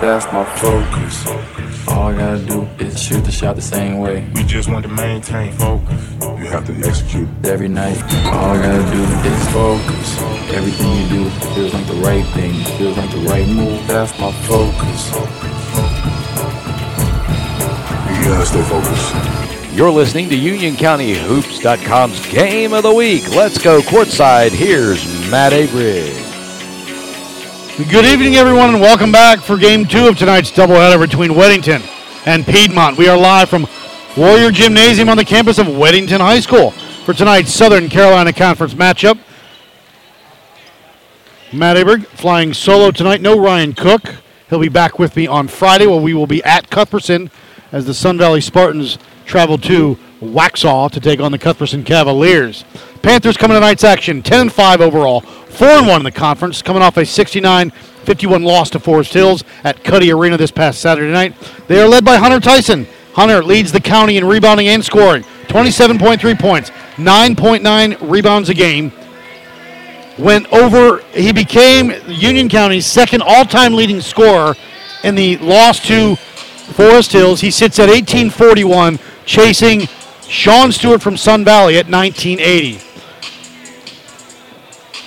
that's my focus. All I gotta do is shoot the shot the same way. We just want to maintain focus. You have to execute. Every night, all I gotta do is focus. Everything you do feels like the right thing, feels like the right move. That's my focus. You gotta stay focused. You're listening to UnionCountyHoops.com's Game of the Week. Let's go courtside. Here's Matt Abridge. Good evening, everyone, and welcome back for game two of tonight's doubleheader between Weddington and Piedmont. We are live from Warrior Gymnasium on the campus of Weddington High School for tonight's Southern Carolina Conference matchup. Matt Aberg flying solo tonight. No Ryan Cook. He'll be back with me on Friday where we will be at Cuthbertson as the Sun Valley Spartans travel to Waxhaw to take on the Cuthbertson Cavaliers. Panthers coming tonight's action, 10 and 5 overall, 4 and 1 in the conference, coming off a 69 51 loss to Forest Hills at Cuddy Arena this past Saturday night. They are led by Hunter Tyson. Hunter leads the county in rebounding and scoring, 27.3 points, 9.9 rebounds a game. Went over, he became Union County's second all time leading scorer in the loss to Forest Hills. He sits at 1841, chasing Sean Stewart from Sun Valley at 1980.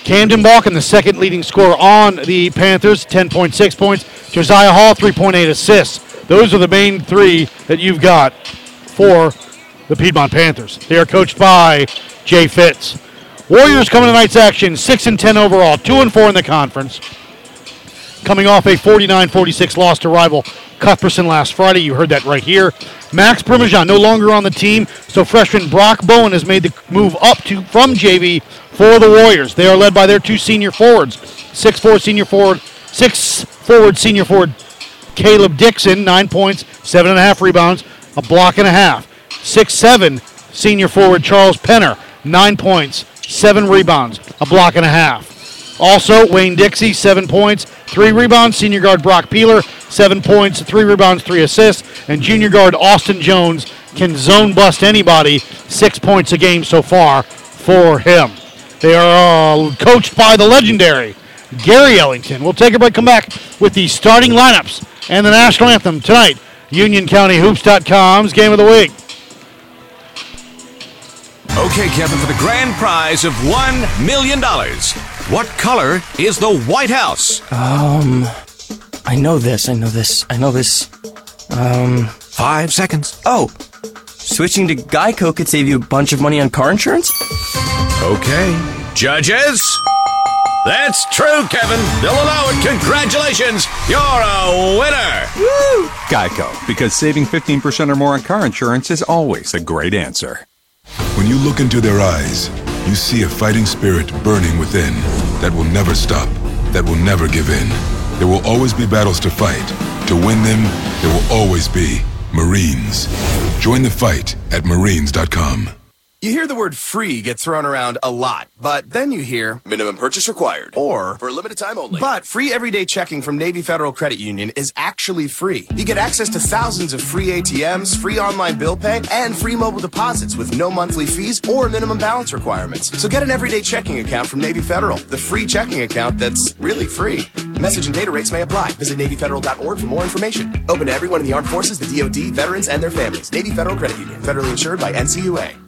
Camden Balkum, the second leading scorer on the Panthers, 10.6 points. Josiah Hall, 3.8 assists. Those are the main three that you've got for the Piedmont Panthers. They are coached by Jay Fitz. Warriors coming to tonight's action, 6 and 10 overall, 2 and 4 in the conference. Coming off a 49 46 loss to rival Cuthbertson last Friday. You heard that right here. Max Parmesan no longer on the team, so freshman Brock Bowen has made the move up to from JV for the Warriors. They are led by their two senior forwards, six-four senior forward, six forward senior forward Caleb Dixon, nine points, seven and a half rebounds, a block and a half. Six-seven senior forward Charles Penner, nine points, seven rebounds, a block and a half. Also, Wayne Dixie, seven points, three rebounds. Senior guard Brock Peeler, seven points, three rebounds, three assists. And junior guard Austin Jones can zone bust anybody, six points a game so far for him. They are uh, coached by the legendary Gary Ellington. We'll take a break, come back with the starting lineups and the national anthem tonight. UnionCountyHoops.com's Game of the Week. Okay, Kevin, for the grand prize of $1 million. What color is the White House? Um, I know this. I know this. I know this. Um, Five seconds. oh, switching to Geico could save you a bunch of money on car insurance. Okay. Judges? That's true, Kevin. They'll allow it. Congratulations. You're a winner. Woo! Geico, because saving 15% or more on car insurance is always a great answer. When you look into their eyes, you see a fighting spirit burning within that will never stop, that will never give in. There will always be battles to fight. To win them, there will always be Marines. Join the fight at marines.com. You hear the word free get thrown around a lot, but then you hear minimum purchase required or for a limited time only. But free everyday checking from Navy Federal Credit Union is actually free. You get access to thousands of free ATMs, free online bill pay, and free mobile deposits with no monthly fees or minimum balance requirements. So get an everyday checking account from Navy Federal, the free checking account that's really free. Message and data rates may apply. Visit NavyFederal.org for more information. Open to everyone in the armed forces, the DoD, veterans, and their families. Navy Federal Credit Union, federally insured by NCUA.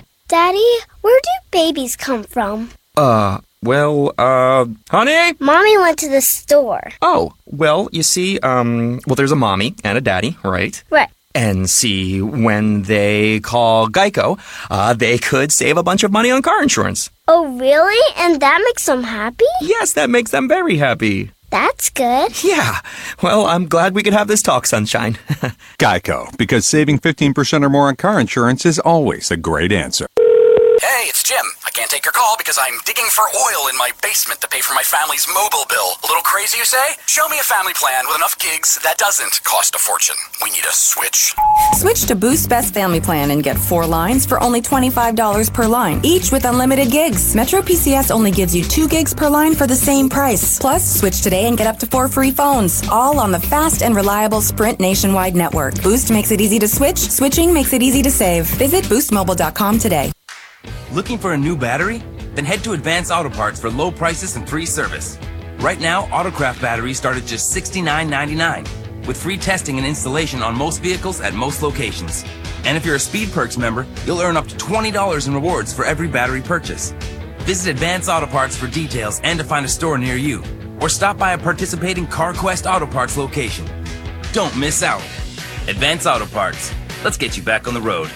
Daddy, where do babies come from? Uh, well, uh, honey? Mommy went to the store. Oh, well, you see, um, well, there's a mommy and a daddy, right? Right. And see, when they call Geico, uh, they could save a bunch of money on car insurance. Oh, really? And that makes them happy? Yes, that makes them very happy. That's good. Yeah. Well, I'm glad we could have this talk, Sunshine. Geico, because saving 15% or more on car insurance is always a great answer. Hey, it's Jim. I can't take your call because I'm digging for oil in my basement to pay for my family's mobile bill. A little crazy, you say? Show me a family plan with enough gigs that doesn't cost a fortune. We need a switch. Switch to Boost Best Family Plan and get four lines for only $25 per line, each with unlimited gigs. Metro PCS only gives you two gigs per line for the same price. Plus, switch today and get up to four free phones, all on the fast and reliable Sprint nationwide network. Boost makes it easy to switch, switching makes it easy to save. Visit boostmobile.com today. Looking for a new battery? Then head to Advance Auto Parts for low prices and free service. Right now, Autocraft batteries start at just $69.99, with free testing and installation on most vehicles at most locations. And if you're a Speed Perks member, you'll earn up to $20 in rewards for every battery purchase. Visit Advance Auto Parts for details and to find a store near you, or stop by a participating CarQuest Auto Parts location. Don't miss out. Advance Auto Parts. Let's get you back on the road.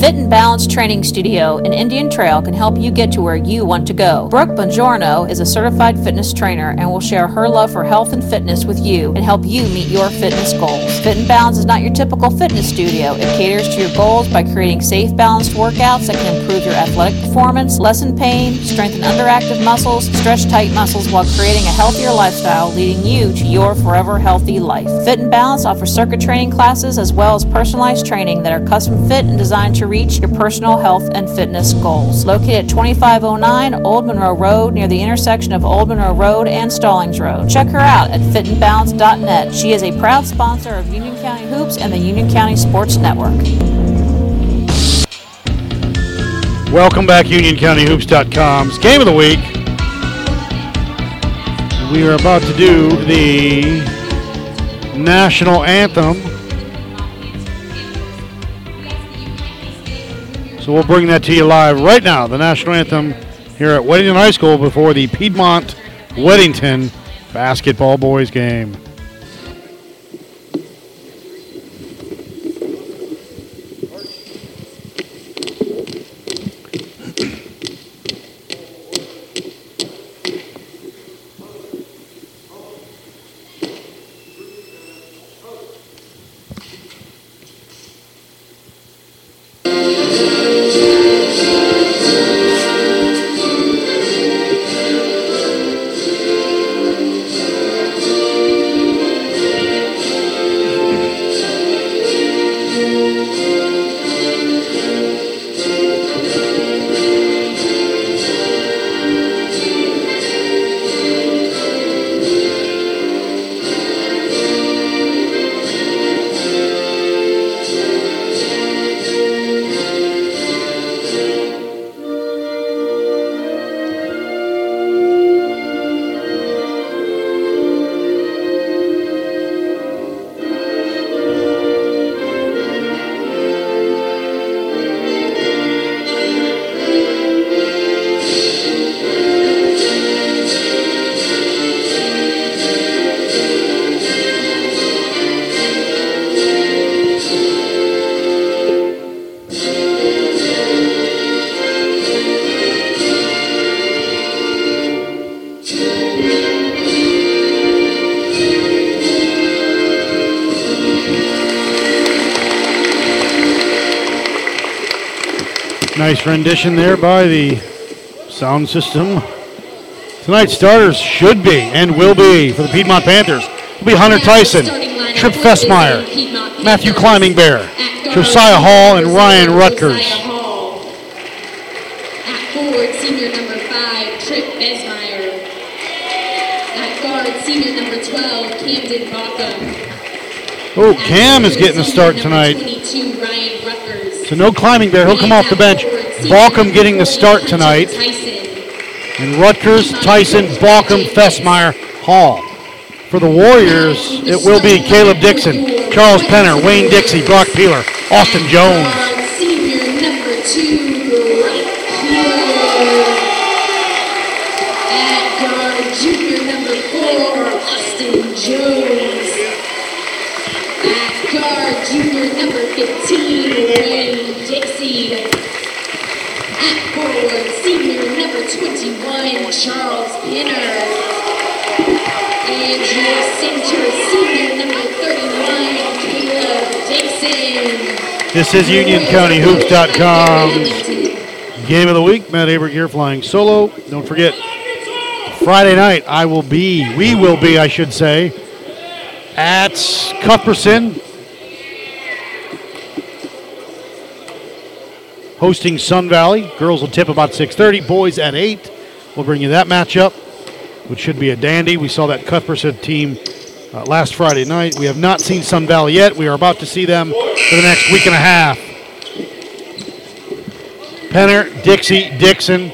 Fit and Balance Training Studio in Indian Trail can help you get to where you want to go. Brooke Bongiorno is a certified fitness trainer and will share her love for health and fitness with you and help you meet your fitness goals. Fit and Balance is not your typical fitness studio. It caters to your goals by creating safe, balanced workouts that can improve your athletic performance, lessen pain, strengthen underactive muscles, stretch tight muscles while creating a healthier lifestyle, leading you to your forever healthy life. Fit and Balance offers circuit training classes as well as personalized training that are custom fit and designed to reach your personal health and fitness goals. Located at 2509 Old Monroe Road near the intersection of Old Monroe Road and Stallings Road. Check her out at fitandbalance.net. She is a proud sponsor of Union County Hoops and the Union County Sports Network. Welcome back, UnionCountyHoops.com's Game of the Week. We are about to do the national anthem. So we'll bring that to you live right now. The national anthem here at Weddington High School before the Piedmont Weddington basketball boys game. Nice rendition there by the sound system. Tonight's starters should be and will be for the Piedmont Panthers. Will be Hunter Tyson, Trip Fessmeyer, Matthew Climbing Bear, Josiah Hall, and Ryan Rutgers. At forward, senior number five, Trip Fessmeyer. At guard, senior number 12, Camden Balkum. Oh, Cam is getting a start tonight. 22, Ryan Rutgers. So no Climbing Bear. He'll come off the bench. Balkum getting the start tonight. And Rutgers, Tyson, Balkum, Fessmeyer, Hall. For the Warriors, it will be Caleb Dixon, Charles Penner, Wayne Dixie, Brock Peeler, Austin Jones. This is UnionCountyHoops.com's Game of the week, Matt Aberg here flying solo. Don't forget, Friday night I will be, we will be, I should say, at Cuthbertson hosting Sun Valley. Girls will tip about 6:30, boys at 8. We'll bring you that matchup, which should be a dandy. We saw that Cuthbertson team uh, last Friday night. We have not seen Sun Valley yet. We are about to see them for the next week and a half. Penner, Dixie, Dixon,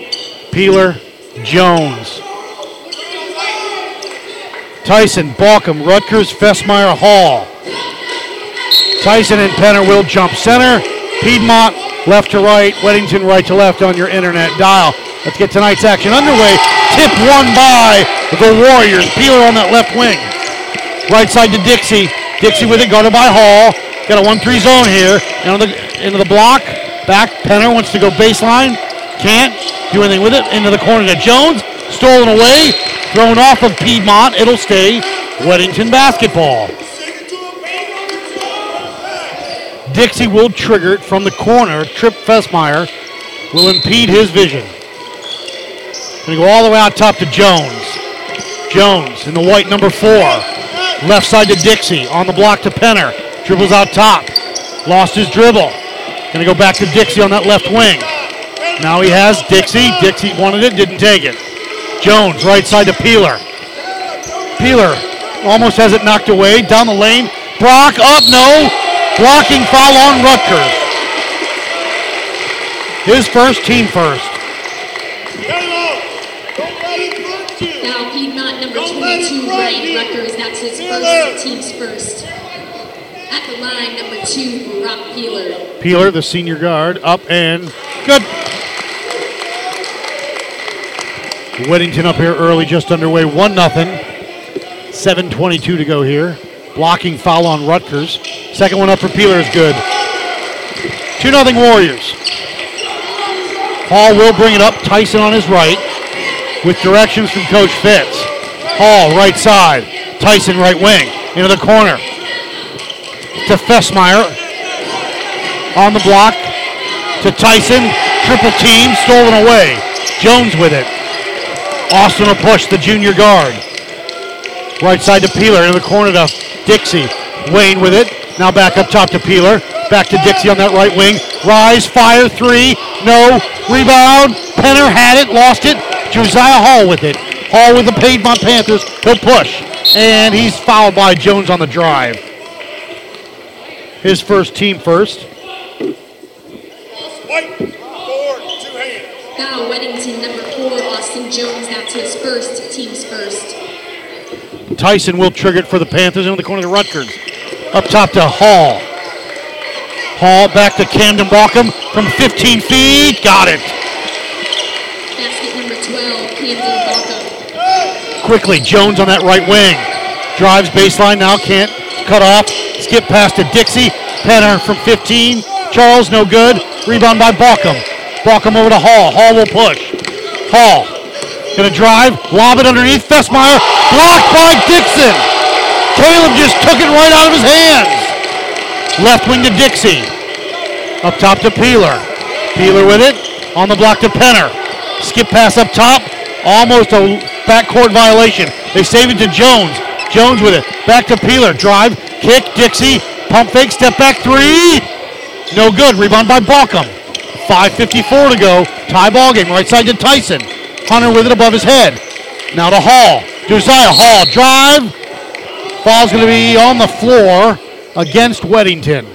Peeler, Jones. Tyson, Balkum, Rutgers, Fessmeyer, Hall. Tyson and Penner will jump center. Piedmont, left to right. Weddington, right to left on your internet dial. Let's get tonight's action underway. Tip one by the Warriors. Peeler on that left wing. Right side to Dixie. Dixie with it, guarded by Hall. Got a 1-3 zone here. Into the, into the block. Back. Penner wants to go baseline. Can't do anything with it. Into the corner to Jones. Stolen away. Thrown off of Piedmont. It'll stay Weddington basketball. Dixie will trigger it from the corner. Trip Fessmeyer will impede his vision. Gonna go all the way out top to Jones. Jones in the white number four. Left side to Dixie. On the block to Penner. Dribbles out top. Lost his dribble. Gonna go back to Dixie on that left wing. Now he has Dixie. Dixie wanted it, didn't take it. Jones, right side to Peeler. Peeler almost has it knocked away. Down the lane. Brock up, no. Blocking foul on Rutgers. His first, team first. Team's first. At the line, number two, Brock Peeler. Peeler, the senior guard, up and good. Weddington up here early, just underway, 1 nothing. 7.22 to go here. Blocking foul on Rutgers. Second one up for Peeler is good. 2 nothing Warriors. Hall will bring it up. Tyson on his right with directions from Coach Fitz. Hall, right side. Tyson, right wing. Into the corner. To Fessmeyer. On the block. To Tyson. Triple team. Stolen away. Jones with it. Austin will push the junior guard. Right side to Peeler. In the corner to Dixie. Wayne with it. Now back up top to Peeler. Back to Dixie on that right wing. Rise, fire, three. No. Rebound. Penner had it, lost it. Josiah Hall with it. Hall with the Piedmont Panthers. He'll push. And he's fouled by Jones on the drive. His first team first. Foul Weddington number four, Austin Jones. That's his first, team's first. Tyson will trigger it for the Panthers into the corner to Rutgers. Up top to Hall. Hall back to Camden Balkum from 15 feet. Got it. Basket number 12, Camden Balkum. Quickly, Jones on that right wing. Drives baseline now, can't cut off. Skip pass to Dixie. Penner from 15. Charles, no good. Rebound by Balkum. Balkum over to Hall. Hall will push. Hall gonna drive, lob it underneath. Fessmeyer blocked by Dixon. Caleb just took it right out of his hands. Left wing to Dixie. Up top to Peeler. Peeler with it. On the block to Penner. Skip pass up top. Almost a backcourt violation. They save it to Jones. Jones with it. Back to Peeler. Drive. Kick. Dixie. Pump fake. Step back three. No good. Rebound by Balkum. 5.54 to go. Tie ball game. Right side to Tyson. Hunter with it above his head. Now to Hall. Josiah Hall. Drive. Ball's going to be on the floor against Weddington.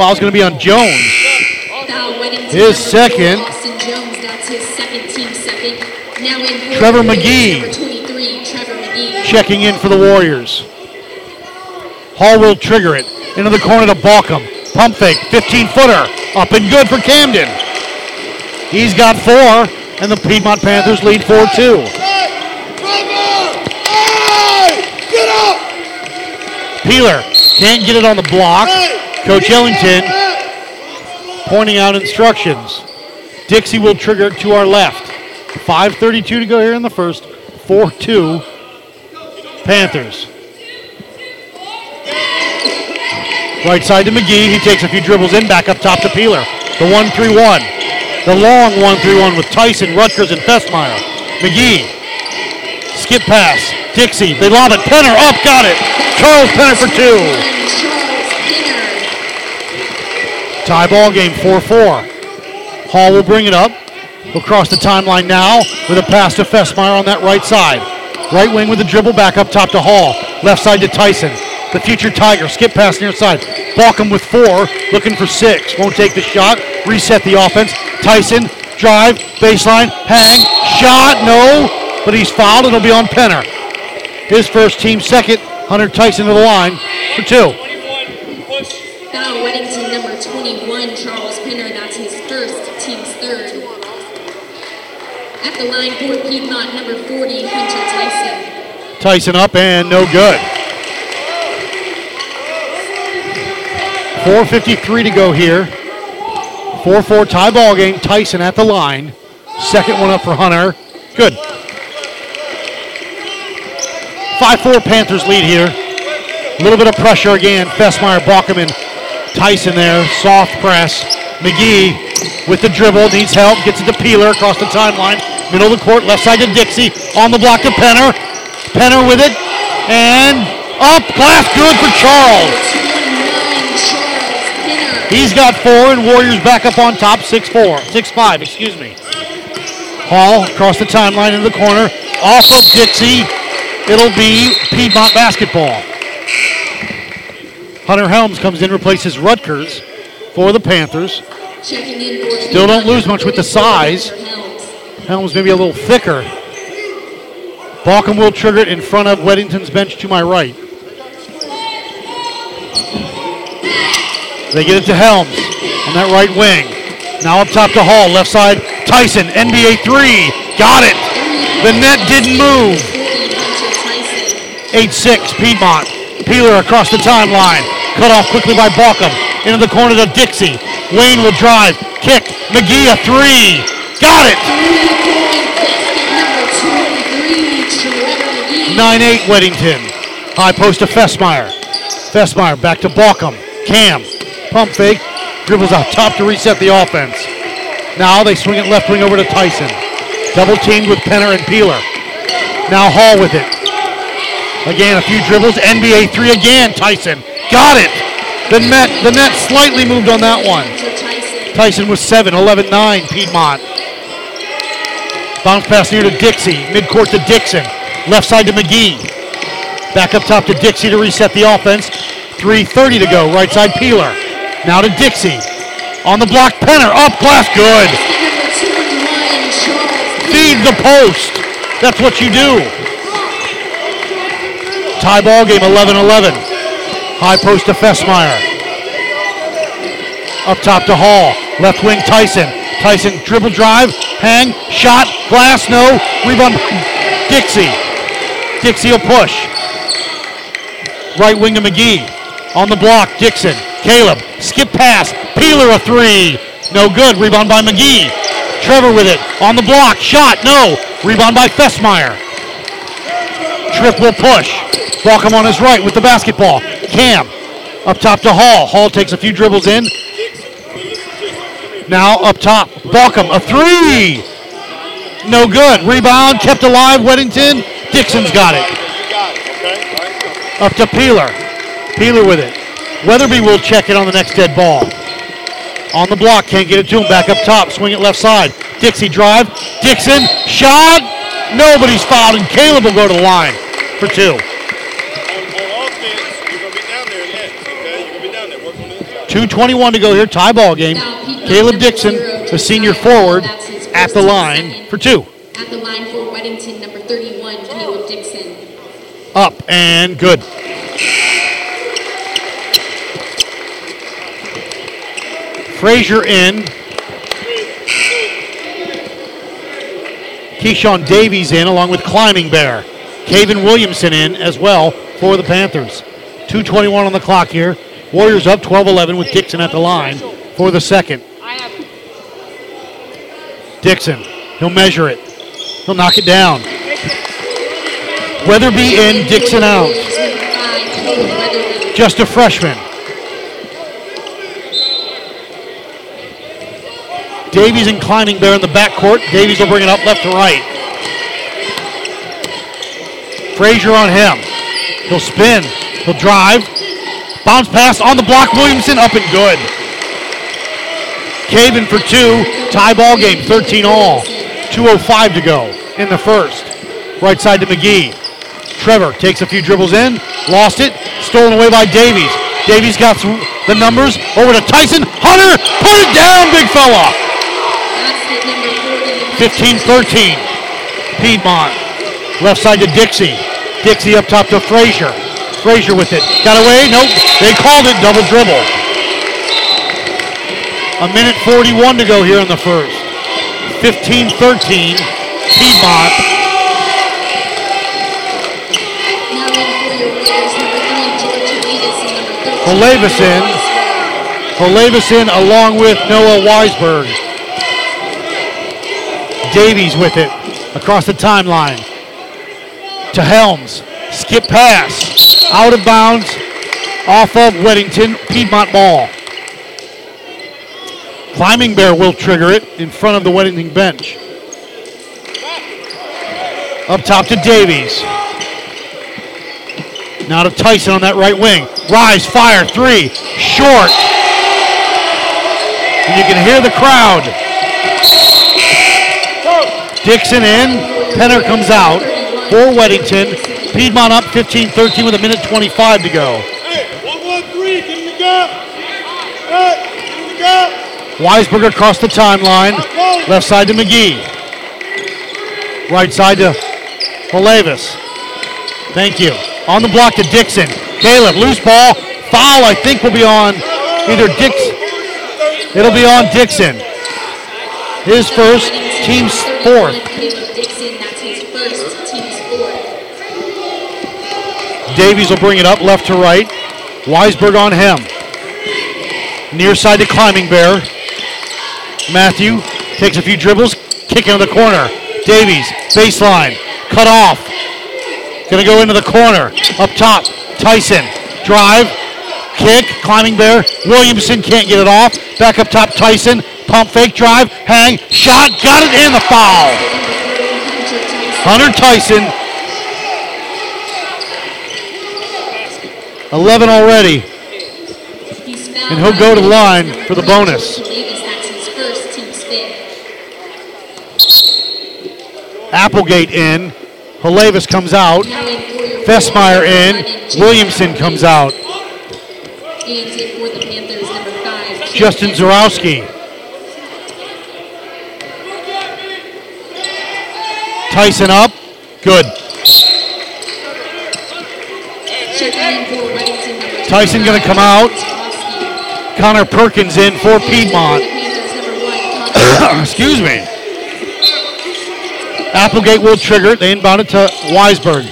Foul's going to be on Jones. His second. Austin Jones. That's his second, team second. Now in Trevor McGee. Number 23, Trevor McGee. Checking in for the Warriors. Hall will trigger it. Into the corner to Balkum. Pump fake. 15 footer. Up and good for Camden. He's got four, and the Piedmont Panthers lead 4 2. Peeler can't get it on the block. Coach Ellington pointing out instructions. Dixie will trigger it to our left. 5.32 to go here in the first. 4 2 Panthers. Right side to McGee. He takes a few dribbles in, back up top to Peeler. The 1 3 1. The long 1 3 1 with Tyson, Rutgers, and Fessmeyer. McGee. Skip pass. Dixie. They lob it. Penner up. Got it. Charles Penner for two. Tie ball game 4 4. Hall will bring it up. Will cross the timeline now with a pass to Fessmeyer on that right side. Right wing with the dribble back up top to Hall. Left side to Tyson. The future Tiger. Skip pass near side. Balkum with four. Looking for six. Won't take the shot. Reset the offense. Tyson. Drive. Baseline. Hang. Shot. No. But he's fouled. It'll be on Penner. His first team second. Hunter Tyson to the line for two. Foul Weddington number 21, Charles At the line for Piedmont, number 40, Hunter Tyson. Tyson up and no good. 4.53 to go here. 4 4 tie ball game. Tyson at the line. Second one up for Hunter. Good. 5 4 Panthers lead here. A little bit of pressure again. Fessmeyer, Balkum, and Tyson there. Soft press. McGee with the dribble. Needs help. Gets it to Peeler across the timeline. Middle of the court. Left side to Dixie. On the block to Penner. Penner with it. And up. Glass good for Charles. He's got four, and Warriors back up on top, 6-4, 6-5, excuse me. Hall across the timeline in the corner, off of Dixie. It'll be Piedmont basketball. Hunter Helms comes in, replaces Rutgers for the Panthers. Still don't lose much with the size. Helms maybe a little thicker. Balkum will trigger it in front of Weddington's bench to my right. They get it to Helms on that right wing. Now up top to Hall, left side. Tyson, NBA three. Got it. The net didn't move. 8-6, Piedmont. Peeler across the timeline. Cut off quickly by Balkum. Into the corner to Dixie. Wayne will drive. Kick. McGee a three. Got it. 9-8 Weddington. High post to Fessmeyer. Fessmeyer back to Balkum. Cam. Pump fake. Dribbles out top to reset the offense. Now they swing it left wing over to Tyson. Double teamed with Penner and Peeler. Now Hall with it. Again, a few dribbles. NBA three again. Tyson. Got it. The net, the net slightly moved on that one. Tyson was 7, 11 9, Piedmont. Bounce pass near to Dixie. Midcourt to Dixon. Left side to McGee. Back up top to Dixie to reset the offense. 3.30 to go. Right side Peeler. Now to Dixie. On the block, Penner. Up glass. Good. Feed the post. That's what you do. Tie ball game 11 11. High post to Fessmeyer. Up top to Hall. Left wing Tyson. Tyson dribble drive. Hang. Shot. Glass. No. Rebound. Dixie. Dixie will push. Right wing to McGee. On the block, Dixon. Caleb. Skip pass. Peeler a three. No good. Rebound by McGee. Trevor with it. On the block. Shot. No. Rebound by Fessmeyer. Trip will push. Balkum on his right with the basketball. Cam. Up top to Hall. Hall takes a few dribbles in. Now up top. Balkum. A three. No good. Rebound. Kept alive. Weddington. Dixon's got it. Up to Peeler. Peeler with it. Weatherby will check it on the next dead ball. On the block, can't get it to him. Back up top, swing it left side. Dixie drive. Dixon, shot. Nobody's fouled, and Caleb will go to the line for two. 2.21 to go here, tie ball game. Caleb Dixon, the senior forward, at the line for two. At the line for Weddington, number 31, Caleb Dixon. Up and good. Frazier in. Keyshawn Davies in along with Climbing Bear. Caven Williamson in as well for the Panthers. 2.21 on the clock here. Warriors up 12 11 with Dixon at the line for the second. Dixon, he'll measure it. He'll knock it down. Weatherby in, Dixon out. Just a freshman. Davies Climbing Bear in the backcourt. Davies will bring it up left to right. Frazier on him. He'll spin. He'll drive. Bounce pass on the block. Williamson up and good. Caven for two. Tie ball game. 13 all. 2.05 to go in the first. Right side to McGee. Trevor takes a few dribbles in. Lost it. Stolen away by Davies. Davies got the numbers. Over to Tyson. Hunter. Put it down, big fella. 15-13. Piedmont. Left side to Dixie. Dixie up top to Frazier. Frazier with it. Got away? Nope. They called it double dribble. A minute 41 to go here in the first. 15-13. Piedmont. Olavison. Olavison along with Noah Weisberg. Davies with it across the timeline to Helms. Skip pass. Out of bounds. Off of Weddington. Piedmont ball. Climbing Bear will trigger it in front of the Weddington bench. Up top to Davies. Now to Tyson on that right wing. Rise, fire, three. Short. And you can hear the crowd. Dixon in. Penner comes out for Weddington. Piedmont up 15-13 with a minute 25 to go. One, one, three, give me the gap. Hey, give me the gap. Weisberg across the timeline. Left side to McGee. Right side to Olavis. Thank you. On the block to Dixon. Caleb, loose ball. Foul, I think, will be on either Dix. It'll be on Dixon. His first, team's fourth. Davies will bring it up left to right. Weisberg on him. Near side to Climbing Bear. Matthew takes a few dribbles, kicking in the corner. Davies, baseline, cut off. Gonna go into the corner. Up top, Tyson. Drive, kick, Climbing Bear. Williamson can't get it off. Back up top, Tyson. Pump fake drive, hang, shot, got it in the foul. Hunter Tyson. 11 already. And he'll go to the line for the bonus. Applegate in. Halavis comes out. Fessmeyer in. Williamson comes out. Justin Zarowski. Tyson up. Good. Tyson going to come out. Connor Perkins in for Piedmont. Excuse me. Applegate will trigger. They inbound it to Weisberg.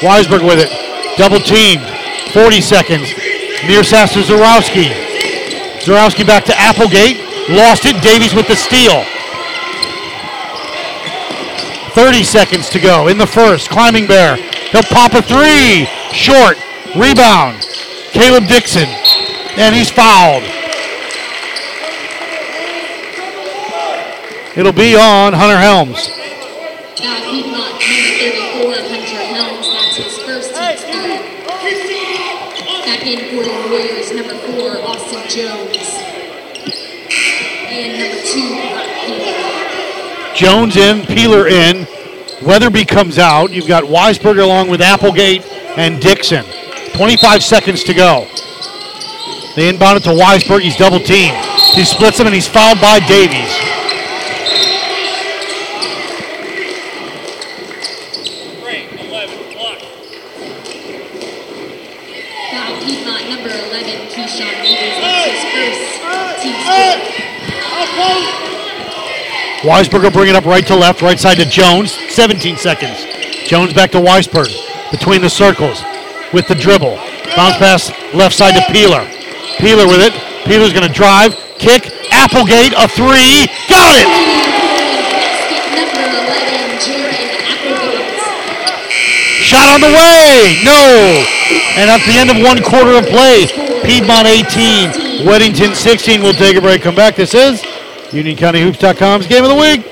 Weisberg with it. Double team. 40 seconds. Near Sasser Zarowski. Zarowski back to Applegate. Lost it. Davies with the steal. 30 seconds to go in the first. Climbing Bear. He'll pop a three. Short. Rebound. Caleb Dixon. And he's fouled. It'll be on Hunter Helms. Now Piedmont, number 34, Hunter Helms. That's his first team's third. Back in for the Warriors, number four, Austin Jones. Jones in, Peeler in. Weatherby comes out. You've got Weisberg along with Applegate and Dixon. 25 seconds to go. They inbound it to Weisberg. He's double teamed. He splits him and he's fouled by Davies. Now Piedmont, number 11, Keyshawn Davies. That's his first team's fourth. Weisberg bring it up right to left, right side to Jones. 17 seconds. Jones back to Weisberg. Between the circles with the dribble. Bounce pass left side to Peeler. Peeler with it. Peeler's going to drive, kick. Applegate, a three. Got it! Number 11, Jared Applegate. Shot on the way. No. And at the end of one quarter of play, Piedmont 18, Weddington 16 We'll take a break. Come back. This is UnionCountyHoops.com's game of the week.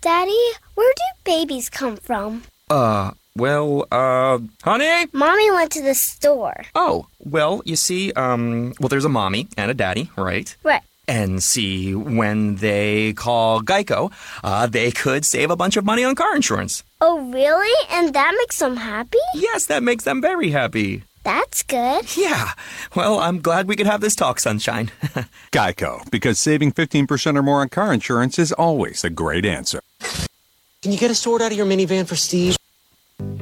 Daddy, where do babies come from? Uh, well, uh, honey? Mommy went to the store. Oh, well, you see, um, well, there's a mommy and a daddy, right? Right. And see, when they call Geico, uh, they could save a bunch of money on car insurance. Oh, really? And that makes them happy? Yes, that makes them very happy. That's good. Yeah. Well, I'm glad we could have this talk, Sunshine. Geico, because saving 15% or more on car insurance is always a great answer. Can you get a sword out of your minivan for Steve?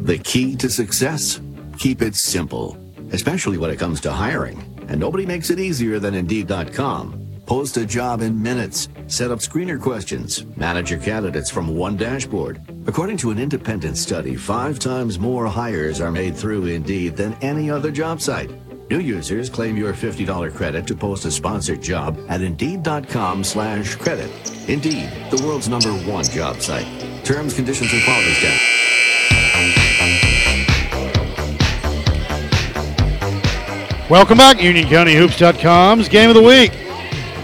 The key to success? Keep it simple, especially when it comes to hiring. And nobody makes it easier than Indeed.com. Post a job in minutes. Set up screener questions. Manage your candidates from one dashboard. According to an independent study, five times more hires are made through Indeed than any other job site. New users claim your $50 credit to post a sponsored job at Indeed.com slash credit. Indeed, the world's number one job site. Terms, conditions, and quality. Welcome back, UnionCountyHoops.com's game of the week.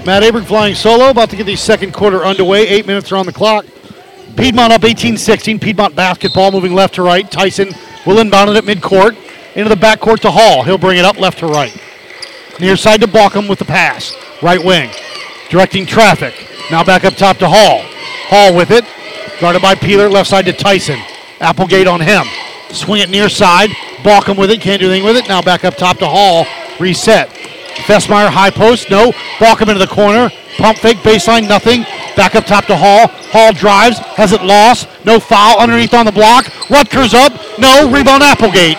Matt Abrink flying solo, about to get the second quarter underway. Eight minutes are on the clock. Piedmont up 18-16. Piedmont basketball moving left to right. Tyson will inbound it at midcourt. Into the backcourt to Hall. He'll bring it up left to right. Near side to Balkum with the pass. Right wing. Directing traffic. Now back up top to Hall. Hall with it. Guarded by Peeler. Left side to Tyson. Applegate on him. Swing it near side. Balkum with it. Can't do anything with it. Now back up top to Hall. Reset. Fessmeyer high post. No. Balkum into the corner. Pump fake. Baseline. Nothing. Back up top to Hall. Hall drives. Has it lost. No foul. Underneath on the block. Rutgers up. No. Rebound Applegate.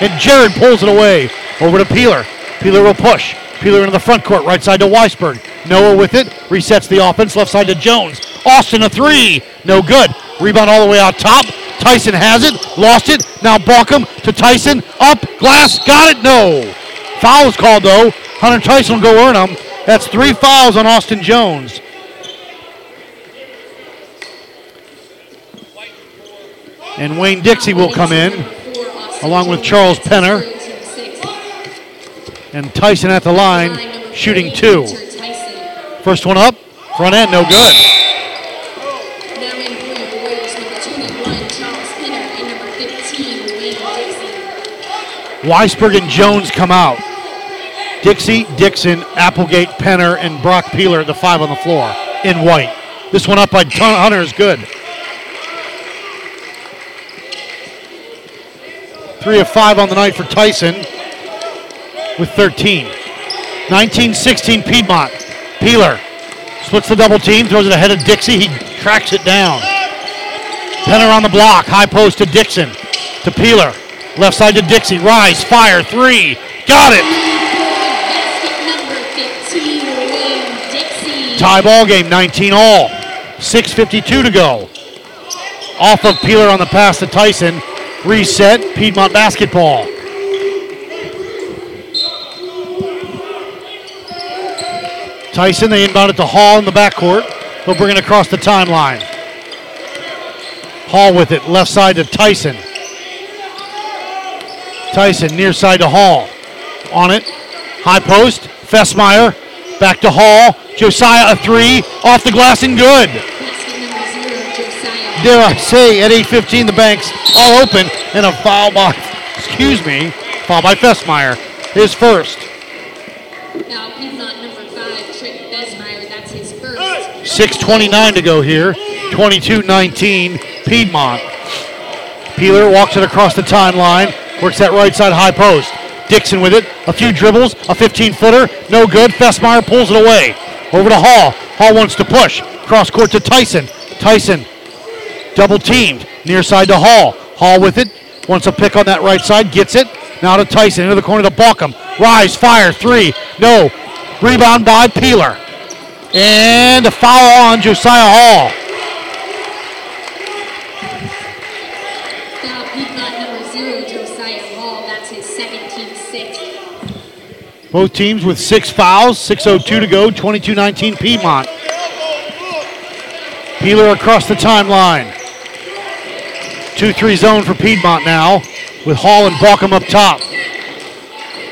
And Jared pulls it away. Over to Peeler. Peeler will push. Peeler into the front court. Right side to Weisberg. Noah with it. Resets the offense. Left side to Jones. Austin a three. No good. Rebound all the way out top. Tyson has it. Lost it. Now Balkum to Tyson. Up. Glass. Got it. No. Foul is called though. Hunter Tyson will go earn them. That's three fouls on Austin Jones. And Wayne Dixie will come in along with Charles Penner. And Tyson at the line shooting two. First one up, front end, no good. Weisberg and Jones come out. Dixie, Dixon, Applegate, Penner, and Brock Peeler, the five on the floor in white. This one up by Hunter is good. Three of five on the night for Tyson with 13. 19-16 Piedmont. Peeler splits the double team, throws it ahead of Dixie. He tracks it down. Penner on the block. High post to Dixon. To Peeler. Left side to Dixie. Rise, fire, three. Got it. Number 15, Wayne Dixie. Tie ball game, 19 all. 6.52 to go. Off of Peeler on the pass to Tyson. Reset, Piedmont basketball. Tyson, they inbound it to Hall in the backcourt. They'll bring it across the timeline. Hall with it, left side to Tyson. Tyson, near side to Hall. On it, high post, Fessmeyer, back to Hall. Josiah a three, off the glass and good. Dare I say, at 8:15, the bank's all open, and a foul by, excuse me, foul by Fessmeyer, his first. Now Piedmont number 5, Trip Fessmeyer, that's his first. 6.29 to go here. 22-19 Piedmont. Peeler walks it across the timeline. Works that right side high post. Dixon with it. A few dribbles. A 15-footer. No good. Fessmeyer pulls it away. Over to Hall. Hall wants to push. Cross court to Tyson. Tyson double teamed. Near side to Hall. Hall with it. Wants a pick on that right side. Gets it. Now to Tyson. Into the corner to Balkum. Rise. Fire. Three. No. Rebound by Peeler. And a foul on Josiah Hall. Now Piedmont number 0, Josiah Hall, that's his second team six. Both teams with six fouls, 6.02 to go, 22 19 Piedmont. Peeler across the timeline. 2 3 zone for Piedmont now, with Hall and Balkum up top.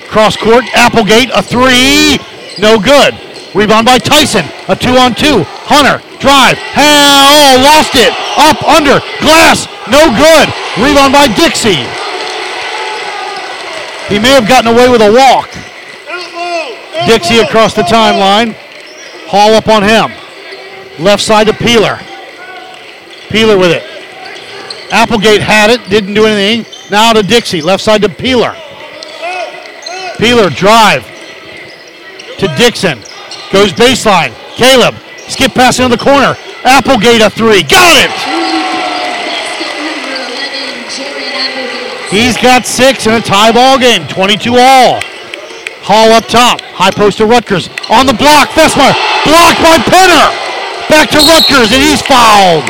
Cross court, Applegate, a three, no good. Rebound by Tyson. A two on two. Hunter, drive. Oh, lost it. Up, under. Glass. No good. Rebound by Dixie. He may have gotten away with a walk. Dixie across the timeline. Hall up on him. Left side to Peeler. Peeler with it. Applegate had it, didn't do anything. Now to Dixie, left side to Peeler. Peeler drive to Dixon. Goes baseline. Caleb, skip pass into the corner. Applegate a three. Got it! He's got six in a tie ball game. 22 all. Hall up top. High post to Rutgers. On the block. Fessmeyer. Blocked by Penner. Back to Rutgers, and he's fouled.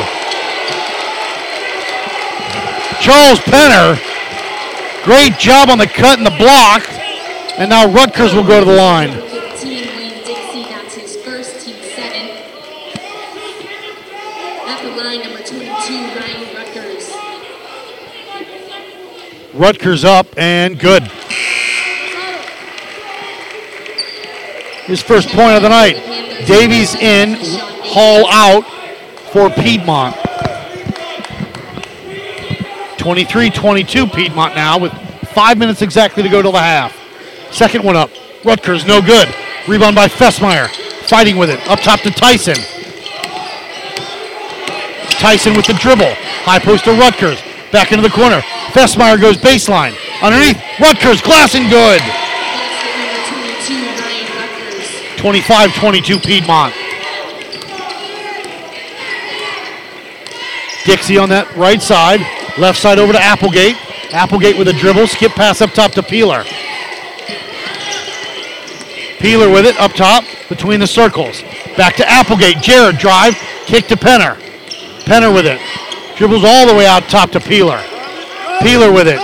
Charles Penner. Great job on the cut and the block. And now Rutgers will go to the line. Rutgers up and good. His first point of the night. Davies in, Hall out for Piedmont. 23-22 Piedmont now with five minutes exactly to go to the half. Second one up. Rutgers no good. Rebound by Fessmeyer. Fighting with it. Up top to Tyson. Tyson with the dribble. High post to Rutgers. Back into the corner. Fessmeyer goes baseline. Underneath. Rutgers glass and good. 25-22 Piedmont. Dixie on that right side. Left side over to Applegate. Applegate with a dribble. Skip pass up top to Peeler. Peeler with it up top between the circles. Back to Applegate. Jared drive. Kick to Penner. Penner with it. Dribbles all the way out top to Peeler. Peeler with it.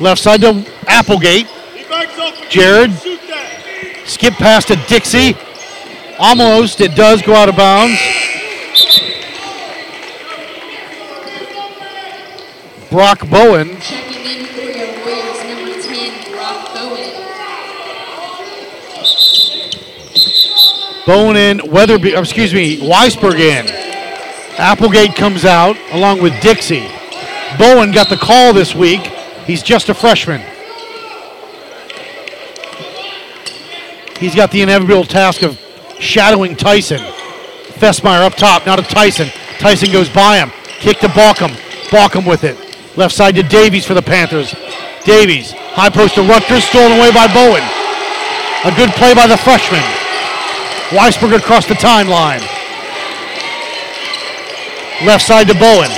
Left side to Applegate. Jared. Skip pass to Dixie. Almost. It does go out of bounds. Brock Bowen. Checking in for your Warriors, number 10, Brock Bowen. Bowen in, Weatherby, excuse me, Weisberg in. Applegate comes out along with Dixie. Bowen got the call this week. He's just a freshman. He's got the inevitable task of shadowing Tyson. Fessmeyer up top, now to Tyson. Tyson goes by him. Kick to Balkum. Balkum with it. Left side to Davies for the Panthers. Davies, high post to Rutgers, stolen away by Bowen. A good play by the freshman. Weisberg across the timeline. Left side to Bowen.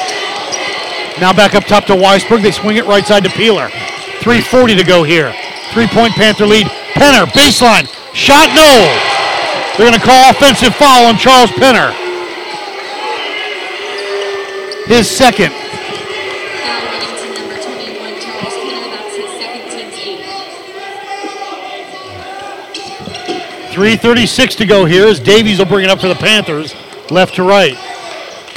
Now back up top to Weisberg. They swing it right side to Peeler. 3.40 to go here. Three point Panther lead. Penner, baseline. Shot, no. They're going to call offensive foul on Charles Penner. His second. 3.36 to go here as Davies will bring it up for the Panthers, left to right.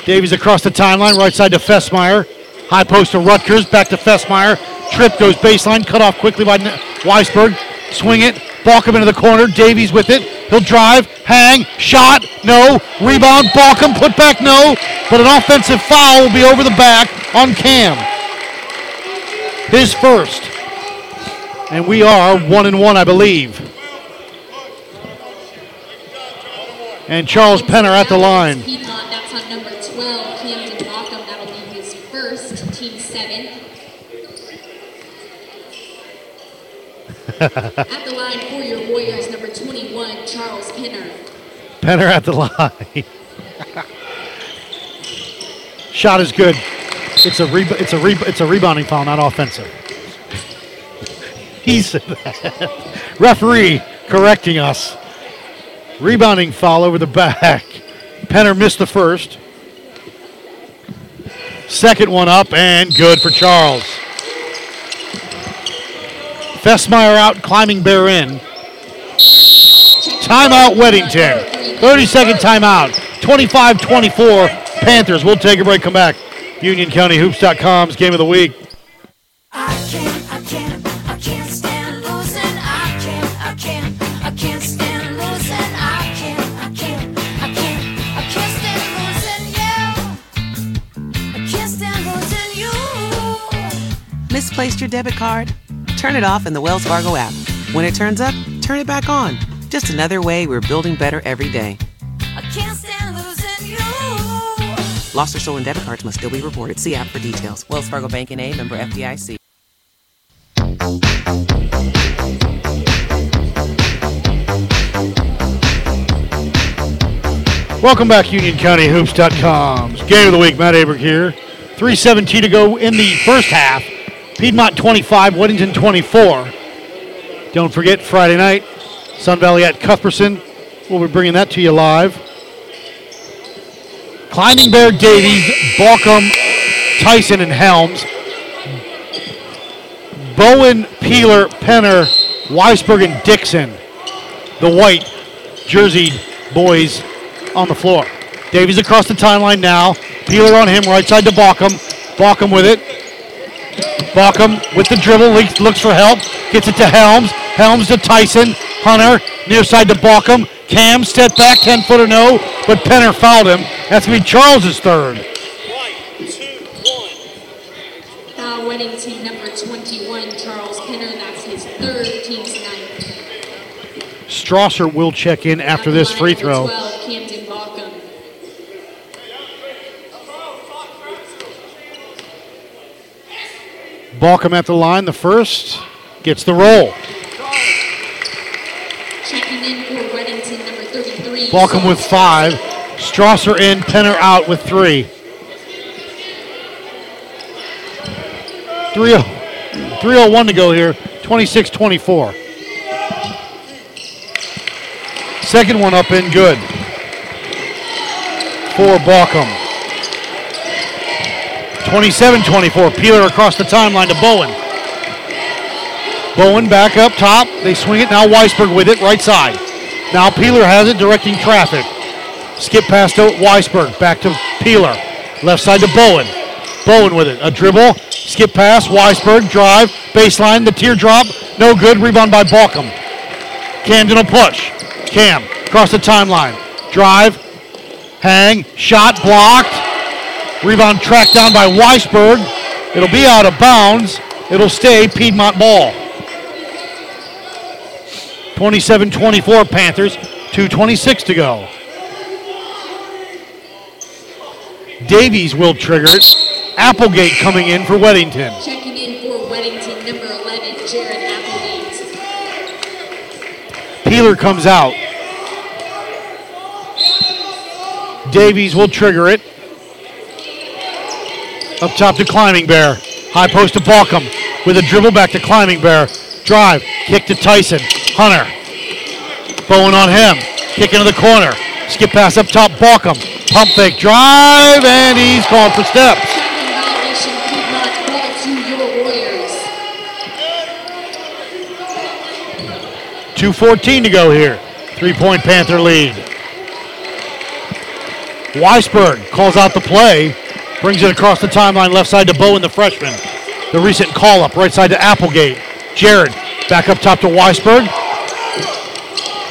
Davies across the timeline, right side to Fessmeyer. High post to Rutgers, back to Fessmeyer. Trip goes baseline, cut off quickly by Weisberg. Swing it, Balkum into the corner. Davies with it. He'll drive, hang, shot, no. Rebound, Balkum, put back, no. But an offensive foul will be over the back on Cam. His first. And we are one and one, I believe. And Charles Penner at the line. Piedmont, that's on number 12, Camden Balkum, that'll be his first, team seven. At the line for your Warriors, number 21, Charles Penner. Penner at the line. Shot is good. It's a reb- it's a re- it's a rebounding foul, not offensive. He said that. Referee correcting us. Rebounding foul over the back. Penner missed the first. Second one up and good for Charles. Fessmeyer out, Climbing Bear in. Timeout Weddington. 30 second timeout. 25 24 Panthers. We'll take a break, come back. UnionCountyHoops.com's game of the week. I can't, I can't, I can't misplaced your debit card? Turn it off in the Wells Fargo app. When it turns up, turn it back on. Just another way we're building better every day. I can't stand losing you. Lost or stolen debit cards must still be reported. See app for details. Wells Fargo Bank and A member FDIC. Welcome back, Union UnionCountyHoops.com's Game of the Week. Matt Aberg here. 3.17 to go in the first half. Piedmont 25, Weddington 24. Don't forget, Friday night, Sun Valley at Cuthbertson. We'll be bringing that to you live. Climbing Bear Davies, Balkum, Tyson, and Helms. Bowen, Peeler, Penner, Weisberg, and Dixon. The white jerseyed boys on the floor. Davies across the timeline now. Peeler on him, right side to Balkum. Balkum with it. Balkum with the dribble, looks, looks for help. Gets it to Helms. Helms to Tyson. Hunter, near side to Balkum. Cam, step back, 10 footer no, but Penner fouled him. That's going to be Charles's third. Foul winning team number 21, Charles Penner. That's his third, team's ninth. Strasser will check in after this free throw. 12, Camden Balkum. Balkum at the line, the first, gets the roll. Checking in for Weddington, number 33. Balkum with five. Strasser in, Penner out with three. 3 301 to go here, 26 24. Second one up in good for Balkum. 27 24. Peeler across the timeline to Bowen. Bowen back up top. They swing it. Now Weisberg with it, right side. Now Peeler has it, directing traffic. Skip past to Weisberg. Back to Peeler. Left side to Bowen. Bowen with it. A dribble. Skip pass. Weisberg. Drive. Baseline. The teardrop. No good. Rebound by Balkum. Camden will push. Cam. Across the timeline. Drive. Hang. Shot blocked. Rebound tracked down by Weisberg. It'll be out of bounds. It'll stay Piedmont ball. 27-24 Panthers. 2.26 to go. Davies will trigger it. Applegate coming in for Weddington. Checking in for Weddington, number 11, Jared Applegate. Peeler comes out. Davies will trigger it. Up top to Climbing Bear. High post to Balkum with a dribble back to Climbing Bear. Drive. Kick to Tyson. Hunter. Bowen on him. Kick into the corner. Skip pass up top. Balkum. Pump fake. Drive. And he's called for steps. Piedmont, ball to your Warriors. 2.14 to go here. Three point Panther lead. Weisberg calls out the play, brings it across the timeline, left side to Bowen, the freshman. The recent call up, right side to Applegate. Jared back up top to Weisberg.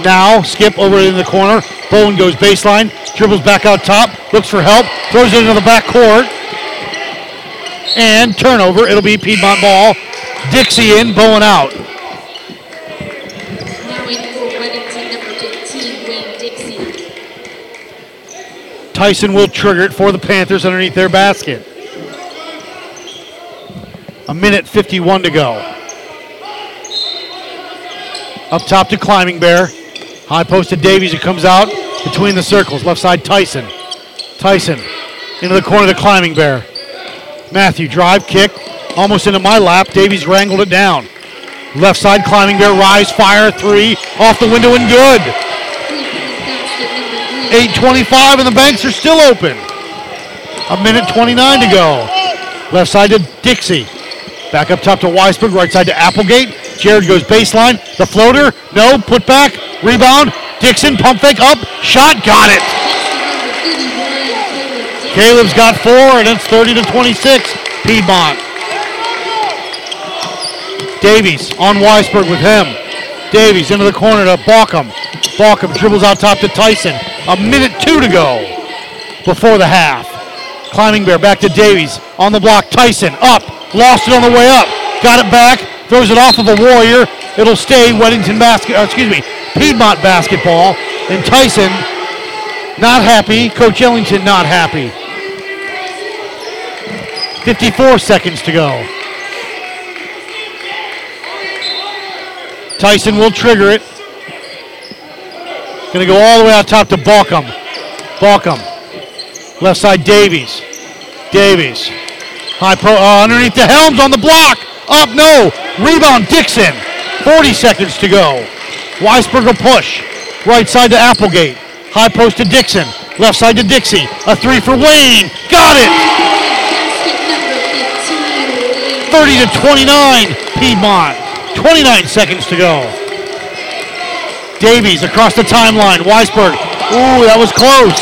Now skip over in the corner. Bowen goes baseline, dribbles back out top, looks for help, throws it into the back court. And turnover. It'll be Piedmont ball. Dixie in, Bowen out. Tyson will trigger it for the Panthers underneath their basket. A minute 51 to go. Up top to Climbing Bear. High post to Davies who comes out between the circles. Left side Tyson. Tyson into the corner of the Climbing Bear. Matthew drive, kick, almost into my lap. Davies wrangled it down. Left side Climbing Bear, rise, fire, three, off the window and good. 8.25 and the banks are still open. A minute 29 to go. Left side to Dixie. Back up top to Weisberg, right side to Applegate. Jared goes baseline. The floater, no, put back, rebound. Dixon, pump fake up, shot, got it. Caleb's got four, and it's 30 to 26. Piedmont. Davies on Weisberg with him. Davies into the corner to Balkum. Balkum dribbles out top to Tyson. A minute two to go before the half. Climbing Bear back to Davies on the block. Tyson up, lost it on the way up. Got it back. Throws it off of a Warrior. It'll stay Weddington basket. uh, excuse me, Piedmont basketball. And Tyson not happy. Coach Ellington not happy. 54 seconds to go. Tyson will trigger it. Going to go all the way out top to Balkum. Balkum. Left side, Davies. Davies. High pro uh, underneath the helms on the block. Up, no. Rebound, Dixon. 40 seconds to go. Weisberger push. Right side to Applegate. High post to Dixon. Left side to Dixie. A three for Wayne. Got it. 30 to 29. Piedmont. 29 seconds to go. Davies across the timeline. Weisberg. Ooh, that was close.